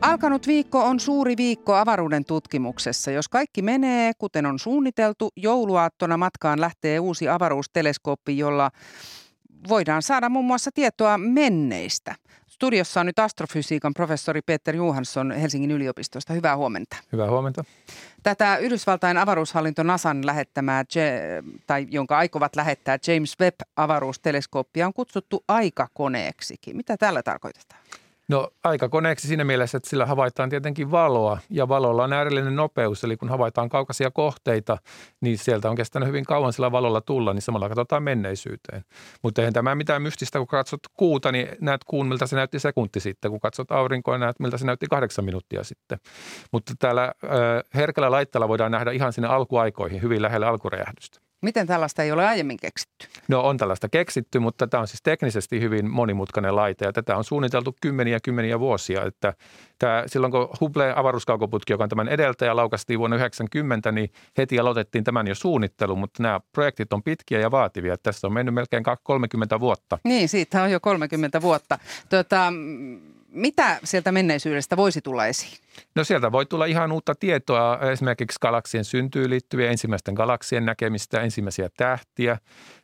Speaker 2: Alkanut viikko on suuri viikko avaruuden tutkimuksessa. Jos kaikki menee, kuten on suunniteltu, jouluaattona matkaan lähtee uusi avaruusteleskooppi, jolla voidaan saada muun muassa tietoa menneistä. Studiossa on nyt astrofysiikan professori Peter Johansson Helsingin yliopistosta. Hyvää huomenta.
Speaker 10: Hyvää huomenta.
Speaker 2: Tätä Yhdysvaltain avaruushallinto NASAn lähettämää, tai jonka aikovat lähettää James Webb-avaruusteleskooppia on kutsuttu aikakoneeksikin. Mitä tällä tarkoitetaan?
Speaker 10: No aikakoneeksi siinä mielessä, että sillä havaitaan tietenkin valoa ja valolla on äärellinen nopeus. Eli kun havaitaan kaukaisia kohteita, niin sieltä on kestänyt hyvin kauan sillä valolla tulla, niin samalla katsotaan menneisyyteen. Mutta eihän tämä mitään mystistä, kun katsot kuuta, niin näet kuun, miltä se näytti sekunti sitten. Kun katsot aurinkoa, näet, miltä se näytti kahdeksan minuuttia sitten. Mutta täällä herkällä laitteella voidaan nähdä ihan sinne alkuaikoihin, hyvin lähelle alkuräjähdystä.
Speaker 2: Miten tällaista ei ole aiemmin keksitty?
Speaker 10: No on tällaista keksitty, mutta tämä on siis teknisesti hyvin monimutkainen laite ja tätä on suunniteltu kymmeniä kymmeniä vuosia. Että tämä, silloin kun Hubble avaruuskaukoputki, joka on tämän edeltäjä, laukastiin vuonna 1990, niin heti aloitettiin tämän jo suunnittelu, mutta nämä projektit on pitkiä ja vaativia. Tässä on mennyt melkein 30 vuotta.
Speaker 2: Niin, siitä on jo 30 vuotta. Tuota, mitä sieltä menneisyydestä voisi tulla esiin?
Speaker 10: No sieltä voi tulla ihan uutta tietoa, esimerkiksi galaksien syntyyn liittyviä ensimmäisten galaksien näkemistä, ensimmäisiä tähtiä,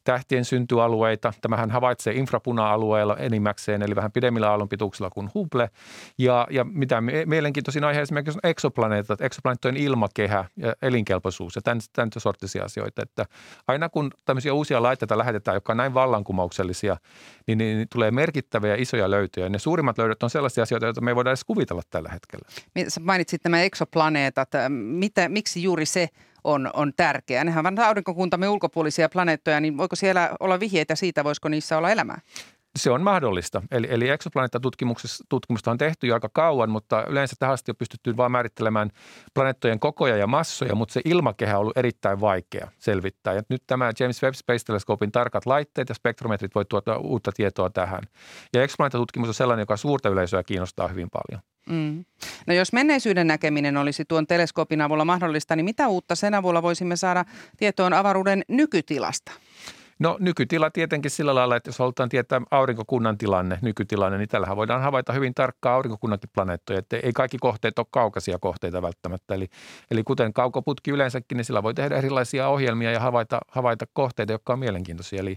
Speaker 10: tähtien syntyalueita. Tämähän havaitsee infrapuna-alueella enimmäkseen, eli vähän pidemmillä aallonpituuksilla kuin Hubble. Ja, ja mitä mielenkiintoisin aihe esimerkiksi on eksoplaneetat, eksoplaneettojen ilmakehä ja elinkelpoisuus ja tämän, tämän sorttisia asioita. Että aina kun tämmöisiä uusia laitteita lähetetään, jotka on näin vallankumouksellisia, niin, niin, niin tulee merkittäviä isoja löytöjä. Ne suurimmat löydöt on sellaisia asioita, joita me ei voida edes kuvitella tällä hetkellä.
Speaker 2: Sä mainitsit nämä eksoplaneetat. Mitä, miksi juuri se on, on tärkeä? Nehän ovat aurinkokuntamme ulkopuolisia planeettoja, niin voiko siellä olla vihjeitä siitä, voisiko niissä olla elämää?
Speaker 10: Se on mahdollista. Eli, eli exoplaneettatutkimusta on tehty jo aika kauan, mutta yleensä tähän asti on pystytty vain määrittelemään planeettojen kokoja ja massoja, mutta se ilmakehä on ollut erittäin vaikea selvittää. Ja nyt tämä James Webb Space Telescopein tarkat laitteet ja spektrometrit voi tuota uutta tietoa tähän. Ja exoplaneettatutkimus on sellainen, joka suurta yleisöä kiinnostaa hyvin paljon.
Speaker 2: Mm. No jos menneisyyden näkeminen olisi tuon teleskoopin avulla mahdollista, niin mitä uutta sen avulla voisimme saada tietoon avaruuden nykytilasta?
Speaker 10: No nykytila tietenkin sillä lailla, että jos halutaan tietää aurinkokunnan tilanne, nykytilanne, niin tällähän voidaan havaita hyvin tarkkaan aurinkokunnankin planeettoja. Että ei kaikki kohteet ole kaukaisia kohteita välttämättä. Eli, eli kuten kaukoputki yleensäkin, niin sillä voi tehdä erilaisia ohjelmia ja havaita, havaita kohteita, jotka on mielenkiintoisia. Eli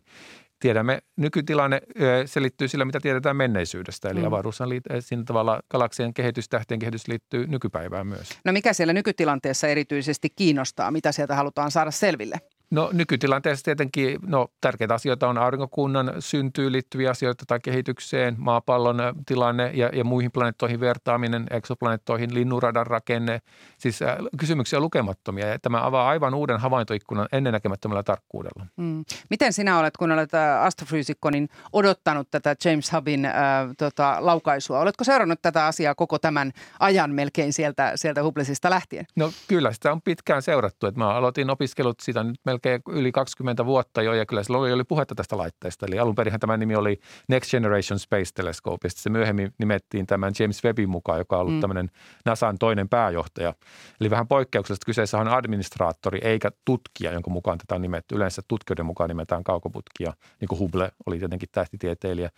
Speaker 10: tiedämme, nykytilanne selittyy sillä, mitä tiedetään menneisyydestä. Eli mm. avaruushan siinä tavalla galaksien kehitys, tähtien kehitys liittyy nykypäivään myös.
Speaker 2: No mikä siellä nykytilanteessa erityisesti kiinnostaa? Mitä sieltä halutaan saada selville?
Speaker 10: No nykytilanteessa tietenkin no, tärkeitä asioita on aurinkokunnan syntyyn liittyviä asioita tai kehitykseen, maapallon tilanne ja, ja muihin planeettoihin vertaaminen, eksoplaneettoihin, linnunradan rakenne. Siis äh, kysymyksiä lukemattomia ja tämä avaa aivan uuden havaintoikkunan ennennäkemättömällä tarkkuudella. Mm.
Speaker 2: Miten sinä olet, kun olet äh, astrofyysikko, niin odottanut tätä James Hubbin äh, tota, laukaisua? Oletko seurannut tätä asiaa koko tämän ajan melkein sieltä, sieltä Hubblesista lähtien?
Speaker 10: No kyllä, sitä on pitkään seurattu. Että mä aloitin opiskelut sitä nyt melkein melkein yli 20 vuotta jo, ja kyllä silloin oli, oli puhetta tästä laitteesta. Eli alun perin tämä nimi oli Next Generation Space Telescope, ja sitten se myöhemmin nimettiin tämän James Webbin mukaan, joka on ollut mm. tämmöinen NASAn toinen pääjohtaja. Eli vähän poikkeuksellisesti kyseessä on administraattori eikä tutkija, jonka mukaan tätä on nimetty. Yleensä tutkijoiden mukaan nimetään kaukoputkia, niin kuin Hubble oli tietenkin tähtitieteilijä.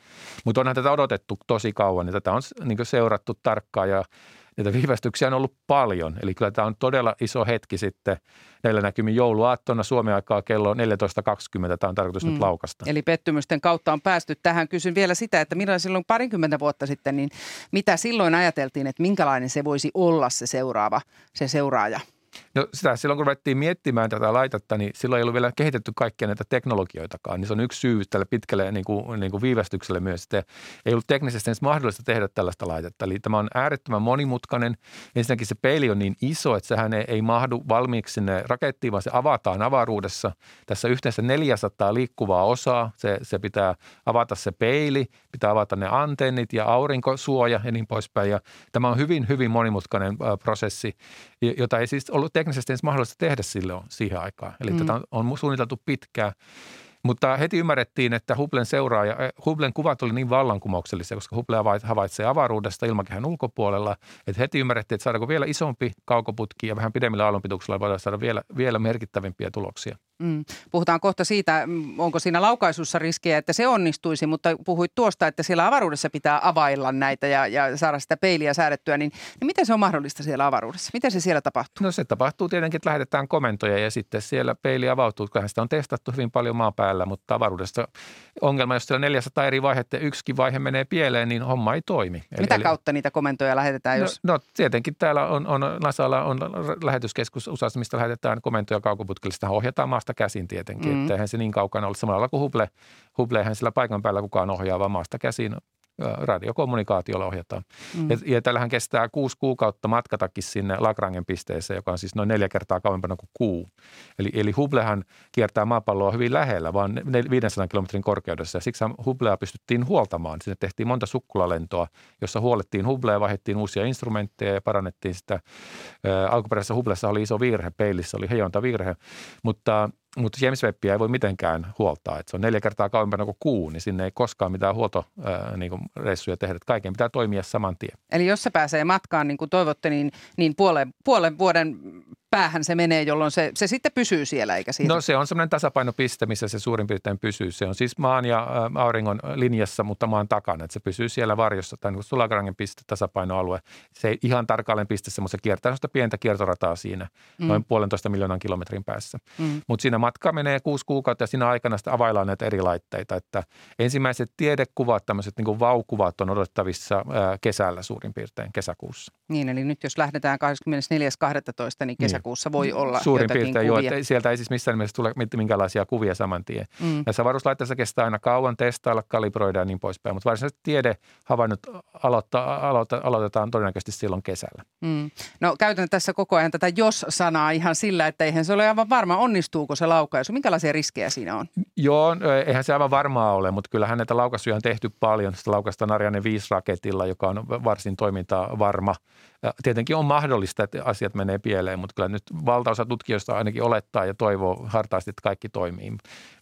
Speaker 10: Mutta onhan tätä odotettu tosi kauan, ja tätä on niin seurattu tarkkaan, ja Niitä viivästyksiä on ollut paljon, eli kyllä tämä on todella iso hetki sitten näillä näkymin jouluaattona Suomen aikaa kello 14.20. Tämä on tarkoitus mm. nyt laukasta.
Speaker 2: Eli pettymysten kautta on päästy tähän. Kysyn vielä sitä, että milloin silloin parikymmentä vuotta sitten, niin mitä silloin ajateltiin, että minkälainen se voisi olla se seuraava, se seuraaja?
Speaker 10: No sitä silloin kun ruvettiin miettimään tätä laitetta, niin silloin ei ollut vielä kehitetty kaikkia näitä teknologioitakaan. Niin se on yksi syy tälle pitkälle niin kuin, niin kuin viivästykselle myös. Että ei ollut teknisesti edes mahdollista tehdä tällaista laitetta. Eli tämä on äärettömän monimutkainen. Ensinnäkin se peili on niin iso, että sehän ei, ei mahdu valmiiksi sinne rakettiin, vaan se avataan avaruudessa. Tässä yhteensä 400 liikkuvaa osaa. Se, se pitää avata se peili, pitää avata ne antennit ja aurinkosuoja ja niin poispäin. Ja tämä on hyvin, hyvin monimutkainen prosessi, jota ei siis ollut teknisesti edes mahdollista tehdä silloin siihen aikaan. Eli mm. tätä on, on suunniteltu pitkään. Mutta heti ymmärrettiin, että Hubblen seuraaja, äh, Hubblen kuvat oli niin vallankumouksellisia, koska Hubble havaitsee avaruudesta ilmakehän ulkopuolella, että heti ymmärrettiin, että saadaanko vielä isompi kaukoputki ja vähän pidemmillä aallonpituuksilla voidaan saada vielä, vielä merkittävimpiä tuloksia.
Speaker 2: Mm. Puhutaan kohta siitä, mm, onko siinä laukaisussa riskejä, että se onnistuisi, mutta puhuit tuosta, että siellä avaruudessa pitää availla näitä ja, ja saada sitä peiliä säädettyä, niin, niin miten se on mahdollista siellä avaruudessa? Miten se siellä tapahtuu?
Speaker 10: No se tapahtuu tietenkin, että lähetetään komentoja ja sitten siellä peili avautuu. Kyllähän sitä on testattu hyvin paljon maan päällä, mutta avaruudessa ongelma, jos siellä 400 eri vaihetta ja yksikin vaihe menee pieleen, niin homma ei toimi.
Speaker 2: Mitä eli, kautta niitä komentoja lähetetään? Jos...
Speaker 10: No, no tietenkin täällä on, on NASAlla on lähetyskeskus USAssa, mistä lähetetään komentoja kaukoputkille. Sitä ohjataan maasta käsin tietenkin, mm. että eihän se niin kaukana ole. Samalla kuin Hubble, Hubble sillä paikan päällä kukaan ohjaa, vaan maasta käsin radiokommunikaatiolla ohjataan. Mm. Ja, ja tällähän kestää kuusi kuukautta matkatakin sinne Lagrangen pisteeseen, joka on siis noin neljä kertaa kauempana kuin kuu. Eli, eli Hubblehan kiertää maapalloa hyvin lähellä, vaan 500 kilometrin korkeudessa. Ja siksi Hubblea pystyttiin huoltamaan. Sinne tehtiin monta sukkulalentoa, jossa huolettiin Hubblea, vaihdettiin uusia instrumentteja ja parannettiin sitä. Ä, alkuperäisessä Hubblessa oli iso virhe, peilissä oli virhe, mutta mutta James Webbia ei voi mitenkään huoltaa. Että se on neljä kertaa kauempana kuin kuu, niin sinne ei koskaan mitään huoltoreissuja niin tehdä. Kaiken pitää toimia saman tien.
Speaker 2: Eli jos se pääsee matkaan niin kuin toivotte, niin, niin puolen, puolen vuoden päähän se menee, jolloin se, se sitten pysyy siellä, eikä siitä?
Speaker 10: No se on semmoinen tasapainopiste, missä se suurin piirtein pysyy. Se on siis maan ja auringon linjassa, mutta maan takana. Että se pysyy siellä varjossa, tai niin Sulagrangen piste, tasapainoalue. Se ei ihan tarkalleen piste, mutta se kiertää sellaista pientä kiertorataa siinä, mm. noin puolentoista miljoonan kilometrin päässä. Mm. Mutta siinä matka menee kuusi kuukautta ja siinä aikana sitten availlaan näitä eri laitteita. Että ensimmäiset tiedekuvat, tämmöiset niin vaukuvat on odottavissa kesällä suurin piirtein, kesäkuussa.
Speaker 2: Niin, eli nyt jos lähdetään 24.12. niin kesä kesäkuussa voi olla
Speaker 10: Suurin piirtein joo, että sieltä ei siis missään nimessä tule minkälaisia kuvia saman tien. Mm. Näissä avaruuslaitteissa kestää aina kauan testailla, kalibroida ja niin poispäin, mutta varsinaisesti tiedehavainnot aloittaa, aloita, aloitetaan todennäköisesti silloin kesällä. Mm.
Speaker 2: No käytän tässä koko ajan tätä jos-sanaa ihan sillä, että eihän se ole aivan varma, onnistuuko se laukaisu. Minkälaisia riskejä siinä on?
Speaker 10: Joo, eihän se aivan varmaa ole, mutta kyllähän näitä laukaisuja on tehty paljon. Sitä laukaistaan Ariane 5 raketilla, joka on varsin toimintaa varma – ja tietenkin on mahdollista, että asiat menee pieleen, mutta kyllä nyt valtaosa tutkijoista ainakin olettaa ja toivoo hartaasti, että kaikki toimii.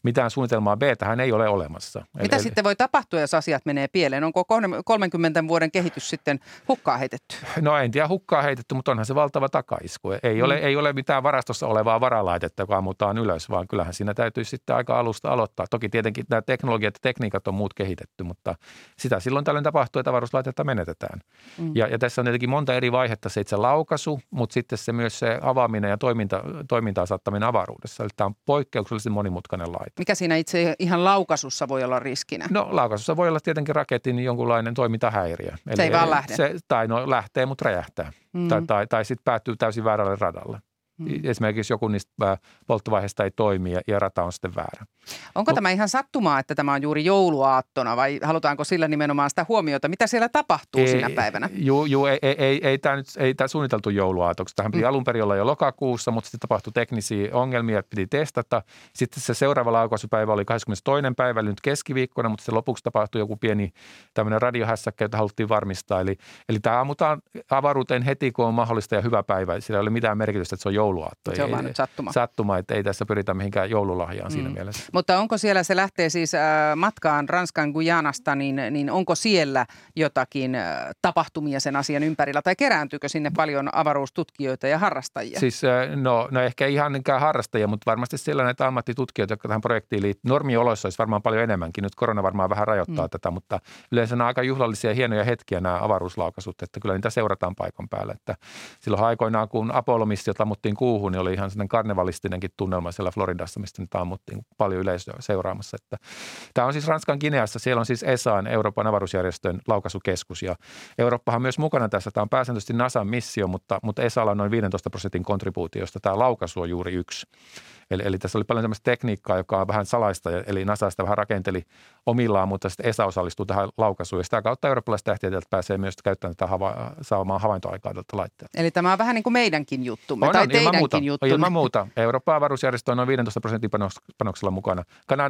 Speaker 10: Mitään suunnitelmaa B tähän ei ole olemassa.
Speaker 2: Mitä eli, sitten voi tapahtua, jos asiat menee pieleen? Onko 30 vuoden kehitys sitten hukkaa heitetty?
Speaker 10: No en tiedä hukkaa heitetty, mutta onhan se valtava takaisku. Ei, mm. ole, ei ole mitään varastossa olevaa varalaitetta, joka ammutaan ylös, vaan kyllähän siinä täytyy sitten aika alusta aloittaa. Toki tietenkin nämä teknologiat ja tekniikat on muut kehitetty, mutta sitä silloin tällöin tapahtuu, että avaruuslaitetta menetetään. Mm. Ja, ja tässä on tietenkin monta eri eri vaihetta se itse laukaisu, mutta sitten se myös se avaaminen ja toiminta, toimintaan saattaminen avaruudessa. Eli tämä on poikkeuksellisen monimutkainen laite.
Speaker 2: Mikä siinä itse ihan laukaisussa voi olla riskinä?
Speaker 10: No laukaisussa voi olla tietenkin raketin jonkunlainen toimintahäiriö.
Speaker 2: Eli, se ei vaan lähde?
Speaker 10: Se, tai no lähtee, mutta räjähtää. Mm. Tai, tai, tai sitten päättyy täysin väärälle radalle. Mm. Esimerkiksi joku niistä polttovaiheista ei toimi ja, ja rata on sitten väärä.
Speaker 2: Onko Mut, tämä ihan sattumaa, että tämä on juuri jouluaattona vai halutaanko sillä nimenomaan sitä huomiota? Mitä siellä tapahtuu ei, sinä päivänä?
Speaker 10: Joo, ju, ei, ei, ei, ei, tämä nyt ei tämä suunniteltu jouluaatoksi. Tähän piti mm. alun perin olla jo lokakuussa, mutta sitten tapahtui teknisiä ongelmia, että piti testata. Sitten se seuraava laukaisupäivä oli 22. päivä, eli nyt keskiviikkona, mutta se lopuksi tapahtui joku pieni tämmöinen radiohässäkkä, jota haluttiin varmistaa. Eli, eli tämä ammutaan avaruuteen heti, kun on mahdollista ja hyvä päivä. Sillä ei ole mitään merkitystä, että se on jouluaatto.
Speaker 2: Se on ei, vaan nyt sattuma.
Speaker 10: Sattuma, että ei tässä pyritä mihinkään joululahjaan mm. siinä mielessä.
Speaker 2: Mutta onko siellä, se lähtee siis äh, matkaan Ranskan Gujanasta, niin, niin onko siellä jotakin äh, tapahtumia sen asian ympärillä? Tai kerääntyykö sinne paljon avaruustutkijoita ja harrastajia?
Speaker 10: Siis äh, no, no ehkä ihan niinkään harrastajia, mutta varmasti siellä näitä ammattitutkijoita, jotka tähän projektiin liittyvät. Normioloissa olisi varmaan paljon enemmänkin. Nyt korona varmaan vähän rajoittaa mm. tätä, mutta yleensä nämä aika juhlallisia hienoja hetkiä nämä avaruuslaukaisut, että kyllä niitä seurataan paikan päällä. Että silloin aikoinaan, kun Apollo-missiot ammuttiin kuuhun, niin oli ihan sellainen karnevalistinenkin tunnelma siellä Floridassa, mistä nyt ammuttiin paljon yleisöä seuraamassa. Että tämä on siis Ranskan Gineassa, siellä on siis ESAN, Euroopan avaruusjärjestön laukaisukeskus ja Eurooppahan myös mukana tässä. Tämä on pääsääntöisesti NASAn missio, mutta, mutta ESAlla on noin 15 prosentin kontribuutiosta. Tämä laukaisu on juuri yksi. Eli, eli tässä oli paljon sellaista tekniikkaa, joka on vähän salaista, eli NASA sitä vähän rakenteli omillaan, mutta sitten ESA osallistuu tähän laukaisuun. Ja sitä kautta eurooppalaiset tähtitieteilijät pääsee myös käyttämään tätä hava- saamaan havaintoaikaa tältä laitteelta.
Speaker 2: Eli tämä on vähän niin kuin meidänkin juttumme, on, tai on, teidän teidänkin
Speaker 10: muuta,
Speaker 2: juttunne.
Speaker 10: ilman muuta. Euroopan avaruusjärjestö on noin 15 prosentin panoksella mukana.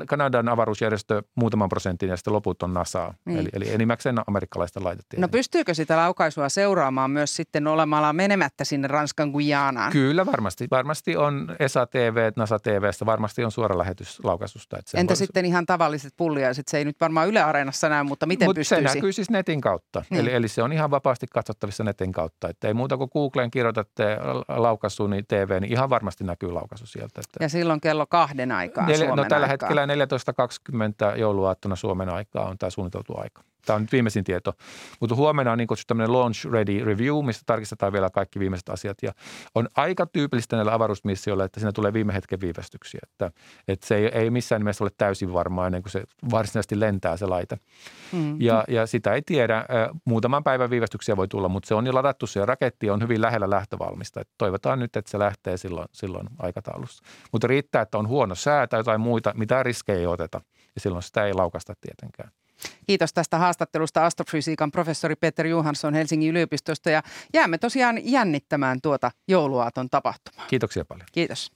Speaker 10: Kanadan avaruusjärjestö muutaman prosentin ja sitten loput on NASA.
Speaker 2: Niin.
Speaker 10: Eli, eli enimmäkseen amerikkalaista laitettiin.
Speaker 2: No pystyykö sitä laukaisua seuraamaan myös sitten olemalla menemättä sinne Ranskan Guyanaan?
Speaker 10: Kyllä varmasti. Varmasti on ESA TV, NASA TVstä, varmasti on suora lähetys laukaisusta. Että
Speaker 2: Entä
Speaker 10: voi-
Speaker 2: sitten ihan tavalliset pulliaiset? Se ei nyt varmaan Yle Areenassa näy, mutta miten
Speaker 10: Mut
Speaker 2: pystyisi?
Speaker 10: se näkyy siis netin kautta.
Speaker 2: Niin.
Speaker 10: Eli, eli se on ihan vapaasti katsottavissa netin kautta. Että ei muuta kuin Googleen kirjoitatte laukaisu, niin TV, niin ihan varmasti näkyy laukaisu sieltä. Että
Speaker 2: Ja silloin kello kahden aikaan
Speaker 10: Neljä,
Speaker 2: Suomen
Speaker 10: no tällä
Speaker 2: aikaa.
Speaker 10: hetkellä 14.20 jouluaattona Suomen aikaa on tämä suunniteltu aika. Tämä on nyt viimeisin tieto. Mutta huomenna on niin kutsuttu tämmöinen launch ready review, mistä tarkistetaan vielä kaikki viimeiset asiat. Ja on aika tyypillistä näillä avaruusmissioilla, että siinä tulee viime hetken viivästyksiä. Että, että se ei, ei missään nimessä ole täysin varmaa ennen kuin se varsinaisesti lentää se laite.
Speaker 2: Mm.
Speaker 10: Ja, ja sitä ei tiedä. Muutaman päivän viivästyksiä voi tulla, mutta se on jo ladattu se raketti on hyvin lähellä lähtövalmista. Että toivotaan nyt, että se lähtee silloin, silloin aikataulussa. Mutta riittää, että on huono sää tai jotain muita, mitä riskejä ei oteta. Ja silloin sitä ei laukasta tietenkään.
Speaker 2: Kiitos tästä haastattelusta astrofysiikan professori Peter Johansson Helsingin yliopistosta ja jäämme tosiaan jännittämään tuota jouluaaton tapahtumaa.
Speaker 10: Kiitoksia paljon.
Speaker 2: Kiitos.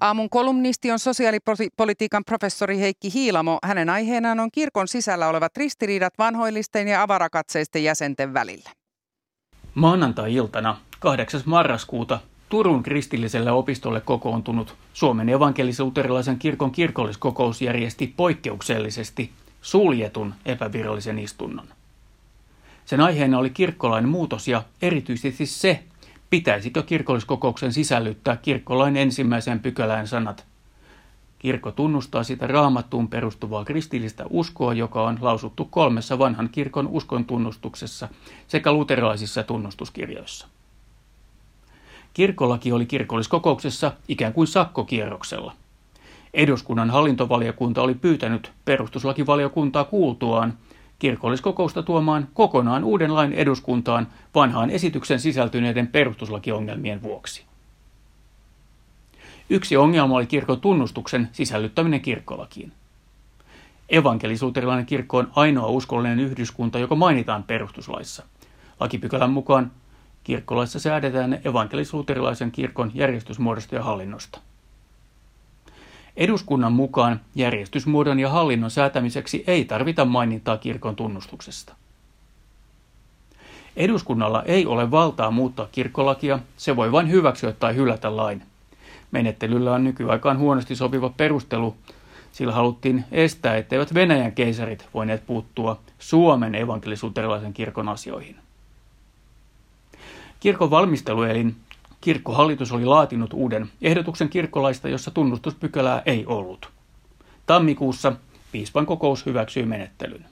Speaker 2: Aamun kolumnisti on sosiaalipolitiikan professori Heikki Hiilamo. Hänen aiheenaan on kirkon sisällä olevat ristiriidat vanhoillisten ja avarakatseisten jäsenten välillä.
Speaker 11: Maanantai-iltana 8. marraskuuta Turun kristilliselle opistolle kokoontunut Suomen evankelis-luterilaisen kirkon kirkolliskokous järjesti poikkeuksellisesti suljetun epävirallisen istunnon. Sen aiheena oli kirkkolain muutos ja erityisesti se, pitäisikö kirkolliskokouksen sisällyttää kirkkolain ensimmäiseen pykälään sanat Kirkko tunnustaa sitä raamattuun perustuvaa kristillistä uskoa, joka on lausuttu kolmessa vanhan kirkon uskon tunnustuksessa sekä luterilaisissa tunnustuskirjoissa. Kirkkolaki oli kirkolliskokouksessa ikään kuin sakkokierroksella. Eduskunnan hallintovaliokunta oli pyytänyt perustuslakivaliokuntaa kuultuaan kirkolliskokousta tuomaan kokonaan uuden lain eduskuntaan vanhaan esityksen sisältyneiden perustuslakiongelmien vuoksi. Yksi ongelma oli kirkon tunnustuksen sisällyttäminen kirkkolakiin. Evankelisuuterilainen kirkko on ainoa uskollinen yhdyskunta, joka mainitaan perustuslaissa. Lakipykälän mukaan kirkkolaissa säädetään evankelisuuterilaisen kirkon järjestysmuodosta ja hallinnosta. Eduskunnan mukaan järjestysmuodon ja hallinnon säätämiseksi ei tarvita mainintaa kirkon tunnustuksesta. Eduskunnalla ei ole valtaa muuttaa kirkkolakia, se voi vain hyväksyä tai hylätä lain. Menettelyllä on nykyaikaan huonosti sopiva perustelu, sillä haluttiin estää, etteivät Venäjän keisarit voineet puuttua Suomen evankelisuuterilaisen kirkon asioihin. Kirkon valmisteluelin kirkkohallitus oli laatinut uuden ehdotuksen kirkkolaista, jossa tunnustuspykälää ei ollut. Tammikuussa piispan kokous hyväksyi menettelyn.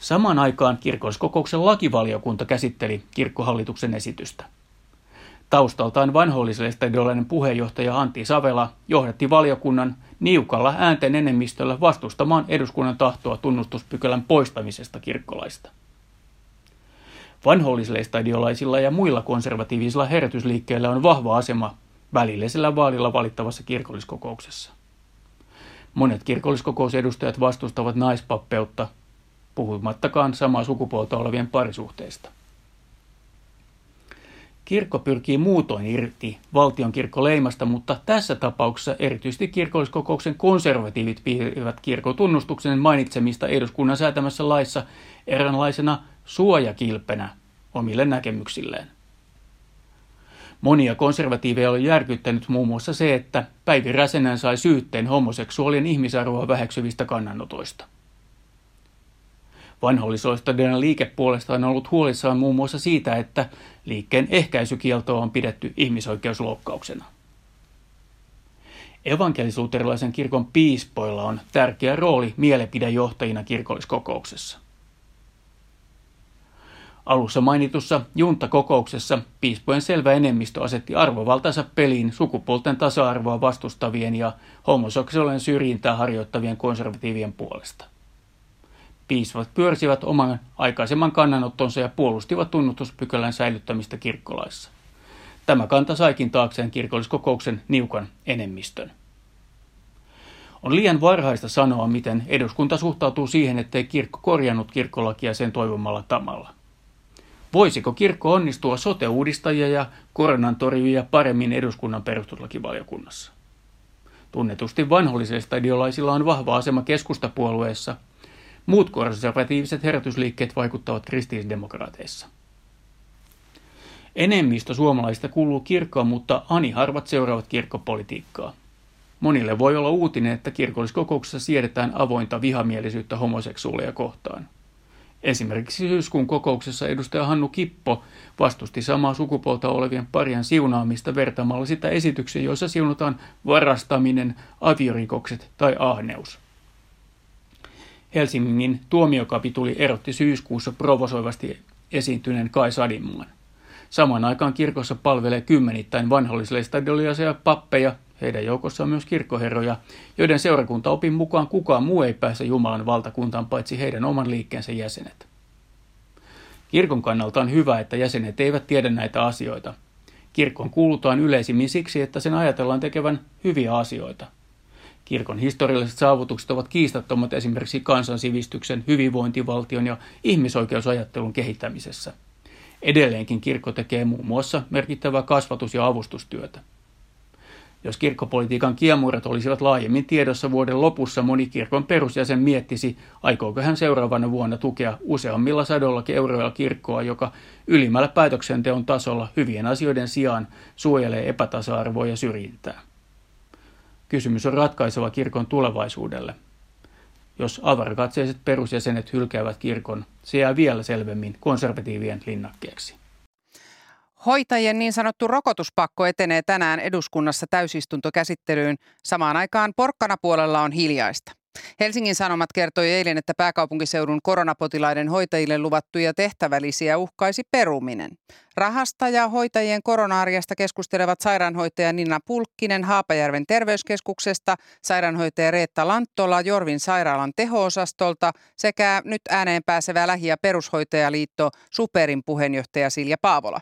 Speaker 11: Samaan aikaan kirkolliskokouksen lakivaliokunta käsitteli kirkkohallituksen esitystä. Taustaltaan vanhoilliselle stadiolainen puheenjohtaja Antti Savela johdatti valiokunnan niukalla äänten enemmistöllä vastustamaan eduskunnan tahtoa tunnustuspykälän poistamisesta kirkkolaista. Vanhollisleistadiolaisilla ja muilla konservatiivisilla herätysliikkeillä on vahva asema välillisellä vaalilla valittavassa kirkolliskokouksessa. Monet kirkolliskokousedustajat vastustavat naispappeutta, puhumattakaan samaa sukupuolta olevien parisuhteista. Kirkko pyrkii muutoin irti valtion kirkkoleimasta, mutta tässä tapauksessa erityisesti kirkolliskokouksen konservatiivit piirivät kirkon tunnustuksen mainitsemista eduskunnan säätämässä laissa eräänlaisena suojakilpenä omille näkemyksilleen. Monia konservatiiveja oli järkyttänyt muun muassa se, että Päivi Räsenän sai syytteen homoseksuaalien ihmisarvoa väheksyvistä kannanotoista. Vanhollisoistodinen liike puolestaan on ollut huolissaan muun muassa siitä, että liikkeen ehkäisykieltoa on pidetty ihmisoikeusloukkauksena. Evankelisuuterilaisen kirkon piispoilla on tärkeä rooli mielipidejohtajina kirkolliskokouksessa. Alussa mainitussa juntakokouksessa piispojen selvä enemmistö asetti arvovaltansa peliin sukupuolten tasa-arvoa vastustavien ja homoseksuaalien syrjintää harjoittavien konservatiivien puolesta. Piispat pyörsivät oman aikaisemman kannanottonsa ja puolustivat tunnustuspykälän säilyttämistä kirkkolaissa. Tämä kanta saikin taakseen kirkolliskokouksen niukan enemmistön. On liian varhaista sanoa, miten eduskunta suhtautuu siihen, ettei kirkko korjannut kirkkolakia sen toivomalla tamalla. Voisiko kirkko onnistua sote-uudistajia ja koronan torjujia paremmin eduskunnan perustuslakivaliokunnassa? Tunnetusti vanhollisilla stadiolaisilla on vahva asema keskustapuolueessa. Muut konservatiiviset herätysliikkeet vaikuttavat kristillisdemokraateissa. Enemmistö suomalaisista kuuluu kirkkoon, mutta ani harvat seuraavat kirkkopolitiikkaa. Monille voi olla uutinen, että kirkolliskokouksessa siedetään avointa vihamielisyyttä homoseksuaaleja kohtaan. Esimerkiksi syyskuun kokouksessa edustaja Hannu Kippo vastusti samaa sukupuolta olevien parien siunaamista vertaamalla sitä esityksiä, joissa siunataan varastaminen, aviorikokset tai ahneus. Helsingin tuomiokapituli erotti syyskuussa provosoivasti esiintyneen Kai Sadimman. Samaan aikaan kirkossa palvelee kymmenittäin vanhollisleistadiolaisia pappeja, heidän joukossaan myös kirkkoherroja, joiden seurakuntaopin mukaan kukaan muu ei pääse Jumalan valtakuntaan paitsi heidän oman liikkeensä jäsenet. Kirkon kannalta on hyvä, että jäsenet eivät tiedä näitä asioita. Kirkon kuulutaan yleisimmin siksi, että sen ajatellaan tekevän hyviä asioita. Kirkon historialliset saavutukset ovat kiistattomat esimerkiksi kansansivistyksen, hyvinvointivaltion ja ihmisoikeusajattelun kehittämisessä – Edelleenkin kirkko tekee muun muassa merkittävää kasvatus- ja avustustyötä. Jos kirkkopolitiikan kiemurat olisivat laajemmin tiedossa vuoden lopussa, moni kirkon perusjäsen miettisi, aikooko hän seuraavana vuonna tukea useammilla sadollakin euroilla kirkkoa, joka ylimmällä päätöksenteon tasolla hyvien asioiden sijaan suojelee epätasa-arvoa ja syrjintää. Kysymys on ratkaiseva kirkon tulevaisuudelle – jos avarakatseiset perusjäsenet hylkäävät kirkon, se jää vielä selvemmin konservatiivien linnakkeeksi.
Speaker 2: Hoitajien niin sanottu rokotuspakko etenee tänään eduskunnassa täysistuntokäsittelyyn. Samaan aikaan porkkana puolella on hiljaista. Helsingin Sanomat kertoi eilen, että pääkaupunkiseudun koronapotilaiden hoitajille luvattuja tehtävälisiä uhkaisi peruminen. Rahasta ja hoitajien korona-arjesta keskustelevat sairaanhoitaja Nina Pulkkinen Haapajärven terveyskeskuksesta, sairaanhoitaja Reetta Lanttola Jorvin sairaalan teho-osastolta sekä nyt ääneen pääsevä lähi- ja perushoitajaliitto Superin puheenjohtaja Silja Paavola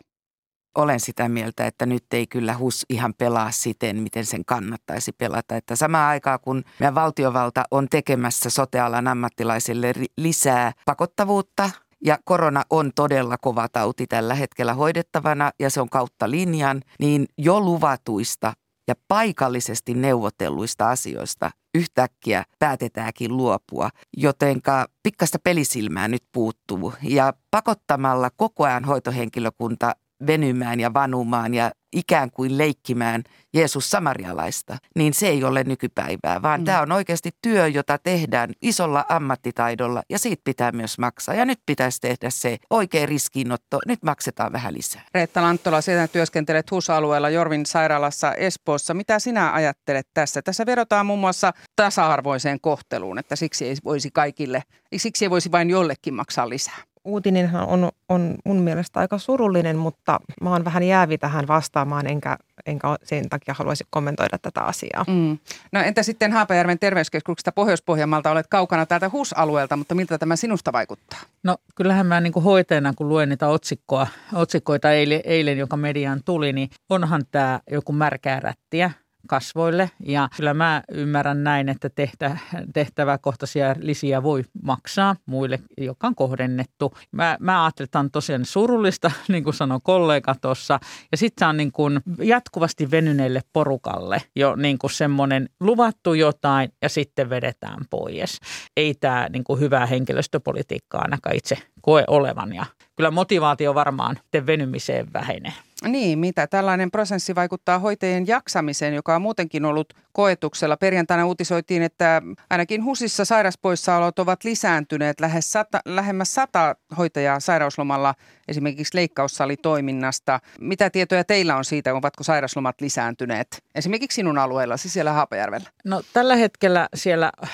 Speaker 5: olen sitä mieltä, että nyt ei kyllä HUS ihan pelaa siten, miten sen kannattaisi pelata. Että samaan aikaan, kun meidän valtiovalta on tekemässä sotealan ammattilaisille lisää pakottavuutta, ja korona on todella kova tauti tällä hetkellä hoidettavana ja se on kautta linjan, niin jo luvatuista ja paikallisesti neuvotelluista asioista yhtäkkiä päätetäänkin luopua, jotenka pikkasta pelisilmää nyt puuttuu. Ja pakottamalla koko ajan hoitohenkilökunta venymään ja vanumaan ja ikään kuin leikkimään Jeesus samarialaista, niin se ei ole nykypäivää, vaan mm. tämä on oikeasti työ, jota tehdään isolla ammattitaidolla ja siitä pitää myös maksaa. Ja nyt pitäisi tehdä se oikein riskinotto, nyt maksetaan vähän lisää.
Speaker 2: Reetta Lanttola, sinä työskentelet HUS-alueella Jorvin sairaalassa Espoossa. Mitä sinä ajattelet tässä? Tässä verotaan muun muassa tasa-arvoiseen kohteluun, että siksi ei voisi kaikille, siksi ei voisi vain jollekin maksaa lisää
Speaker 1: uutinen on, on mun mielestä aika surullinen, mutta mä oon vähän jäävi tähän vastaamaan, enkä, enkä sen takia haluaisi kommentoida tätä asiaa. Mm.
Speaker 2: No entä sitten Haapajärven terveyskeskuksesta Pohjois-Pohjanmaalta olet kaukana täältä HUS-alueelta, mutta miltä tämä sinusta vaikuttaa?
Speaker 6: No kyllähän mä niin kuin hoitajana, kun luen niitä otsikkoa, otsikoita eilen, eilen, joka mediaan tuli, niin onhan tämä joku märkää rättiä kasvoille. Ja kyllä mä ymmärrän näin, että tehtä, tehtäväkohtaisia lisiä voi maksaa muille, joka on kohdennettu. Mä, mä ajattelen, että on tosiaan surullista, [LAUGHS] niin kuin sanoi kollega tuossa. Ja sitten se on niin kuin jatkuvasti venyneelle porukalle jo niin kuin semmoinen luvattu jotain ja sitten vedetään pois. Ei tämä niin kuin hyvää henkilöstöpolitiikkaa ainakaan itse koe olevan ja kyllä motivaatio varmaan venymiseen vähenee.
Speaker 2: Niin, mitä tällainen prosessi vaikuttaa hoitajien jaksamiseen, joka on muutenkin ollut koetuksella. Perjantaina uutisoitiin, että ainakin HUSissa sairaspoissaolot ovat lisääntyneet lähes sata, lähemmäs sata hoitajaa sairauslomalla esimerkiksi leikkaussalitoiminnasta. Mitä tietoja teillä on siitä, ovatko sairauslomat lisääntyneet esimerkiksi sinun alueellasi siellä Haapajärvellä?
Speaker 6: No tällä hetkellä siellä äh,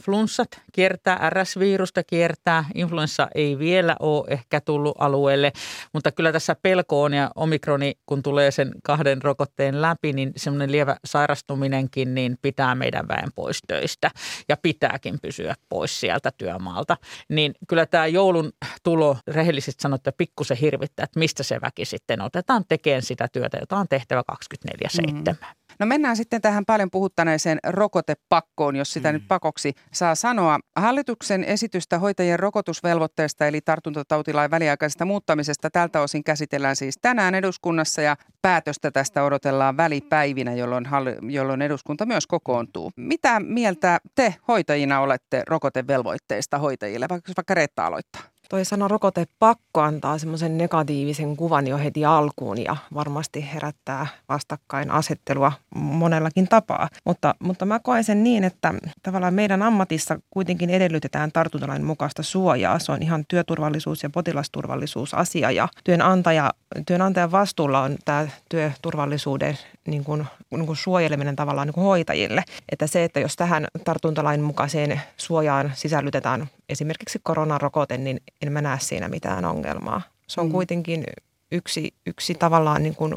Speaker 6: flunssat kiertää, RS-virusta kiertää, influenssa ei vielä ole ehkä tullut alueelle, mutta kyllä tässä pelko on ja omikroni, kun tulee sen kahden rokotteen läpi, niin semmoinen lievä sairastuminenkin niin pitää meidän väen pois töistä ja pitääkin pysyä pois sieltä työmaalta. Niin kyllä tämä joulun tulo rehellisesti sanottuna pikkusen hirvittää, että mistä se väki sitten otetaan tekemään sitä työtä, jota on tehtävä 24-7. Mm.
Speaker 2: No mennään sitten tähän paljon puhuttaneeseen rokotepakkoon, jos sitä mm. nyt pakoksi saa sanoa. Hallituksen esitystä hoitajien rokotusvelvoitteesta eli tartuntatautilain väliaikaisesta muuttamisesta tältä osin käsitellään siis tänään eduskunnassa ja päätöstä tästä odotellaan välipäivinä, jolloin, jolloin eduskunta myös kokoontuu. Mitä mieltä te hoitajina olette rokotevelvoitteista hoitajille, vaikka, vaikka Reetta aloittaa?
Speaker 1: Toi sana rokotepakko antaa semmoisen negatiivisen kuvan jo heti alkuun ja varmasti herättää vastakkainasettelua monellakin tapaa. Mutta, mutta mä koen sen niin, että tavallaan meidän ammatissa kuitenkin edellytetään tartuntalain mukaista suojaa. Se on ihan työturvallisuus- ja potilasturvallisuusasia ja työnantaja, työnantajan vastuulla on tämä työturvallisuuden niin kuin, niin kuin suojeleminen tavallaan niin kuin hoitajille. Että se, että jos tähän tartuntalain mukaiseen suojaan sisällytetään esimerkiksi koronarokote, niin en mä näe siinä mitään ongelmaa. Se on mm. kuitenkin yksi, yksi tavallaan niin kuin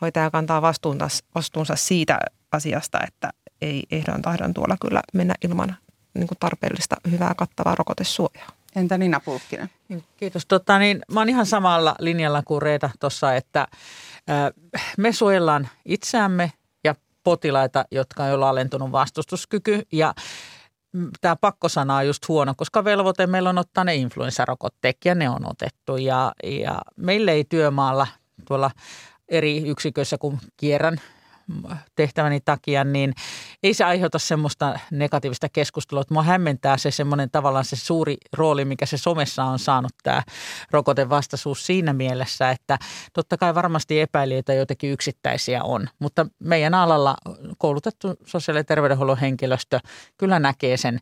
Speaker 1: hoitaja kantaa vastuunsa, vastuunsa siitä asiasta, että ei ehdon tahdon tuolla kyllä mennä ilman niin kuin tarpeellista hyvää kattavaa rokotesuojaa.
Speaker 2: Entä Nina Pulkkinen?
Speaker 6: Niin, kiitos. Tota, niin, mä oon ihan samalla linjalla kuin Reeta tuossa, että äh, me suojellaan itseämme ja potilaita, jotka on jo alentunut vastustuskyky. Ja tämä pakkosana on just huono, koska velvoite meillä on ottaa ne influenssarokotteet ja ne on otettu. Ja, ja meille ei työmaalla tuolla eri yksiköissä, kun kierrän tehtäväni takia, niin ei se aiheuta semmoista negatiivista keskustelua. Mua hämmentää se semmoinen tavallaan se suuri rooli, mikä se somessa on saanut tämä rokotevastaisuus siinä mielessä, että totta kai varmasti epäilijöitä jotenkin yksittäisiä on, mutta meidän alalla koulutettu sosiaali- ja terveydenhuollon henkilöstö kyllä näkee sen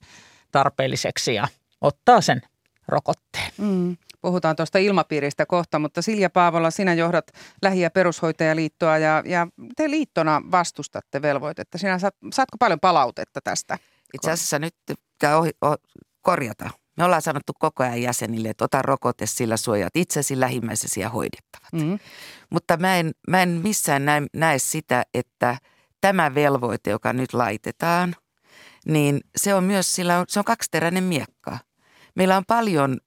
Speaker 6: tarpeelliseksi ja ottaa sen rokotteen. Mm.
Speaker 2: Puhutaan tuosta ilmapiiristä kohta, mutta Silja Paavola, sinä johdat Lähi- ja perushoitajaliittoa ja, ja te liittona vastustatte velvoitetta. Sinä saat, saatko paljon palautetta tästä?
Speaker 5: Itse asiassa nyt pitää ohi, oh, korjata. Me ollaan sanottu koko ajan jäsenille, että ota rokote, sillä suojat itsesi, lähimmäisesi ja hoidettavat. Mm-hmm. Mutta mä en, mä en missään näe, näe sitä, että tämä velvoite, joka nyt laitetaan, niin se on myös, sillä on, se on kaksiteräinen miekka. Meillä on paljon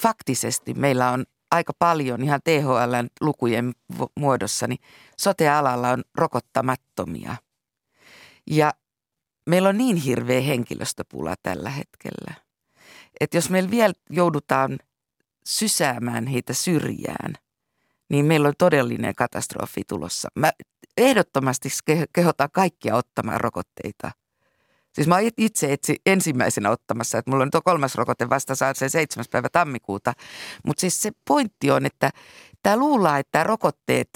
Speaker 5: faktisesti meillä on aika paljon ihan THLn lukujen muodossa, niin sote-alalla on rokottamattomia. Ja meillä on niin hirveä henkilöstöpula tällä hetkellä, että jos meillä vielä joudutaan sysäämään heitä syrjään, niin meillä on todellinen katastrofi tulossa. Mä ehdottomasti kehotan kaikkia ottamaan rokotteita – Siis mä oon itse etsi ensimmäisenä ottamassa, että mulla on tuo kolmas rokote vasta saa se 7. päivä tammikuuta. Mutta siis se pointti on, että tämä luullaan, että rokotteet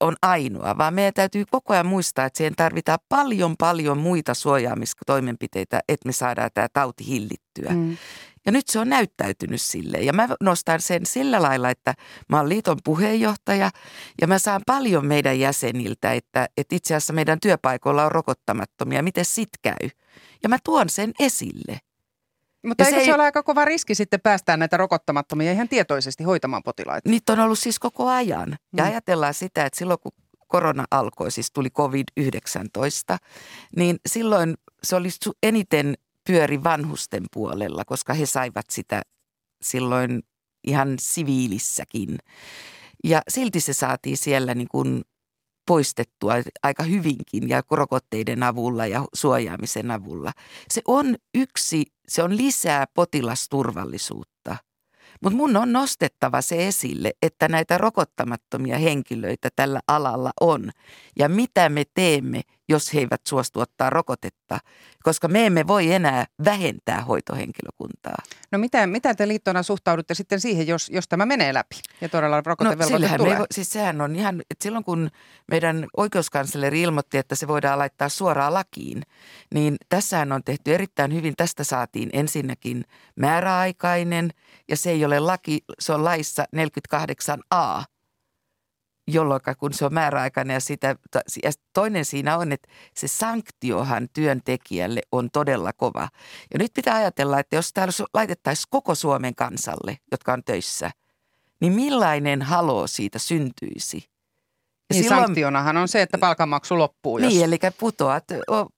Speaker 5: on ainoa, vaan meidän täytyy koko ajan muistaa, että siihen tarvitaan paljon paljon muita suojaamistoimenpiteitä, että me saadaan tämä tauti hillittyä. Mm. Ja nyt se on näyttäytynyt sille. Ja mä nostan sen sillä lailla, että mä oon liiton puheenjohtaja ja mä saan paljon meidän jäseniltä, että, että itse asiassa meidän työpaikoilla on rokottamattomia. Miten sit käy? Ja mä tuon sen esille.
Speaker 2: Mutta eikö se, se ole aika kova riski sitten päästää näitä rokottamattomia ihan tietoisesti hoitamaan potilaita?
Speaker 5: Niitä on ollut siis koko ajan. Ja mm. ajatellaan sitä, että silloin kun korona alkoi, siis tuli COVID-19, niin silloin se oli eniten pyöri vanhusten puolella, koska he saivat sitä silloin ihan siviilissäkin. Ja silti se saatiin siellä niin kuin poistettua aika hyvinkin ja rokotteiden avulla ja suojaamisen avulla. Se on yksi, se on lisää potilasturvallisuutta. Mutta mun on nostettava se esille, että näitä rokottamattomia henkilöitä tällä alalla on. Ja mitä me teemme, jos he eivät suostu ottaa rokotetta, koska me emme voi enää vähentää hoitohenkilökuntaa.
Speaker 2: No mitä, mitä te liittona suhtaudutte sitten siihen, jos, jos tämä menee läpi ja todella rokotevelvoite no, tulee?
Speaker 5: Me, siis sehän on ihan, että silloin kun meidän oikeuskansleri ilmoitti, että se voidaan laittaa suoraan lakiin, niin tässähän on tehty erittäin hyvin. Tästä saatiin ensinnäkin määräaikainen ja se ei ole laki, se on laissa 48a jolloin kun se on määräaikainen ja, sitä, ja toinen siinä on, että se sanktiohan työntekijälle on todella kova. Ja nyt pitää ajatella, että jos täällä laitettaisiin koko Suomen kansalle, jotka on töissä, niin millainen halo siitä syntyisi?
Speaker 2: Ja niin silloin, sanktionahan on se, että palkanmaksu loppuu.
Speaker 5: Jos... Niin, eli putoat,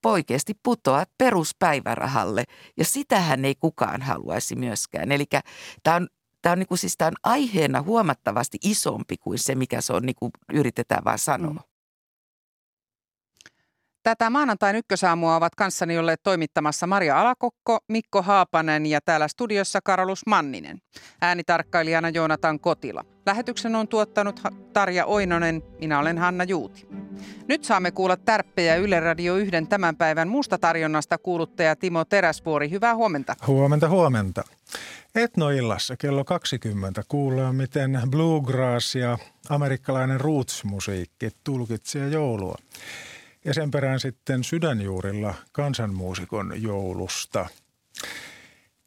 Speaker 5: oikeasti putoat peruspäivärahalle ja sitähän ei kukaan haluaisi myöskään. Eli tämä on tämä on, niin kuin, siis tämä on aiheena huomattavasti isompi kuin se, mikä se on, niin kuin yritetään vaan sanoa. Mm.
Speaker 2: Tätä maanantain ykkösaamua ovat kanssani olleet toimittamassa Maria Alakokko, Mikko Haapanen ja täällä studiossa Karolus Manninen. Äänitarkkailijana Joonatan Kotila. Lähetyksen on tuottanut Tarja Oinonen, minä olen Hanna Juuti. Nyt saamme kuulla tärppejä Yle Radio 1 tämän päivän muusta tarjonnasta kuuluttaja Timo Teräsvuori. Hyvää huomenta.
Speaker 12: Huomenta, huomenta. Etnoillassa kello 20 kuullaan, miten bluegrass ja amerikkalainen roots-musiikki tulkitsee joulua. Ja sen perään sitten sydänjuurilla kansanmuusikon joulusta.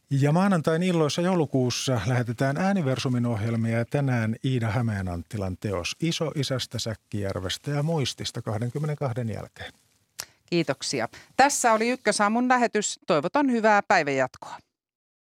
Speaker 12: Ja maanantain illoissa joulukuussa lähetetään ääniversumin ohjelmia ja tänään Iida Hämeenanttilan teos Iso isästä Säkkijärvestä ja muistista 22 jälkeen.
Speaker 2: Kiitoksia. Tässä oli Ykkösaamun lähetys. Toivotan hyvää päivänjatkoa.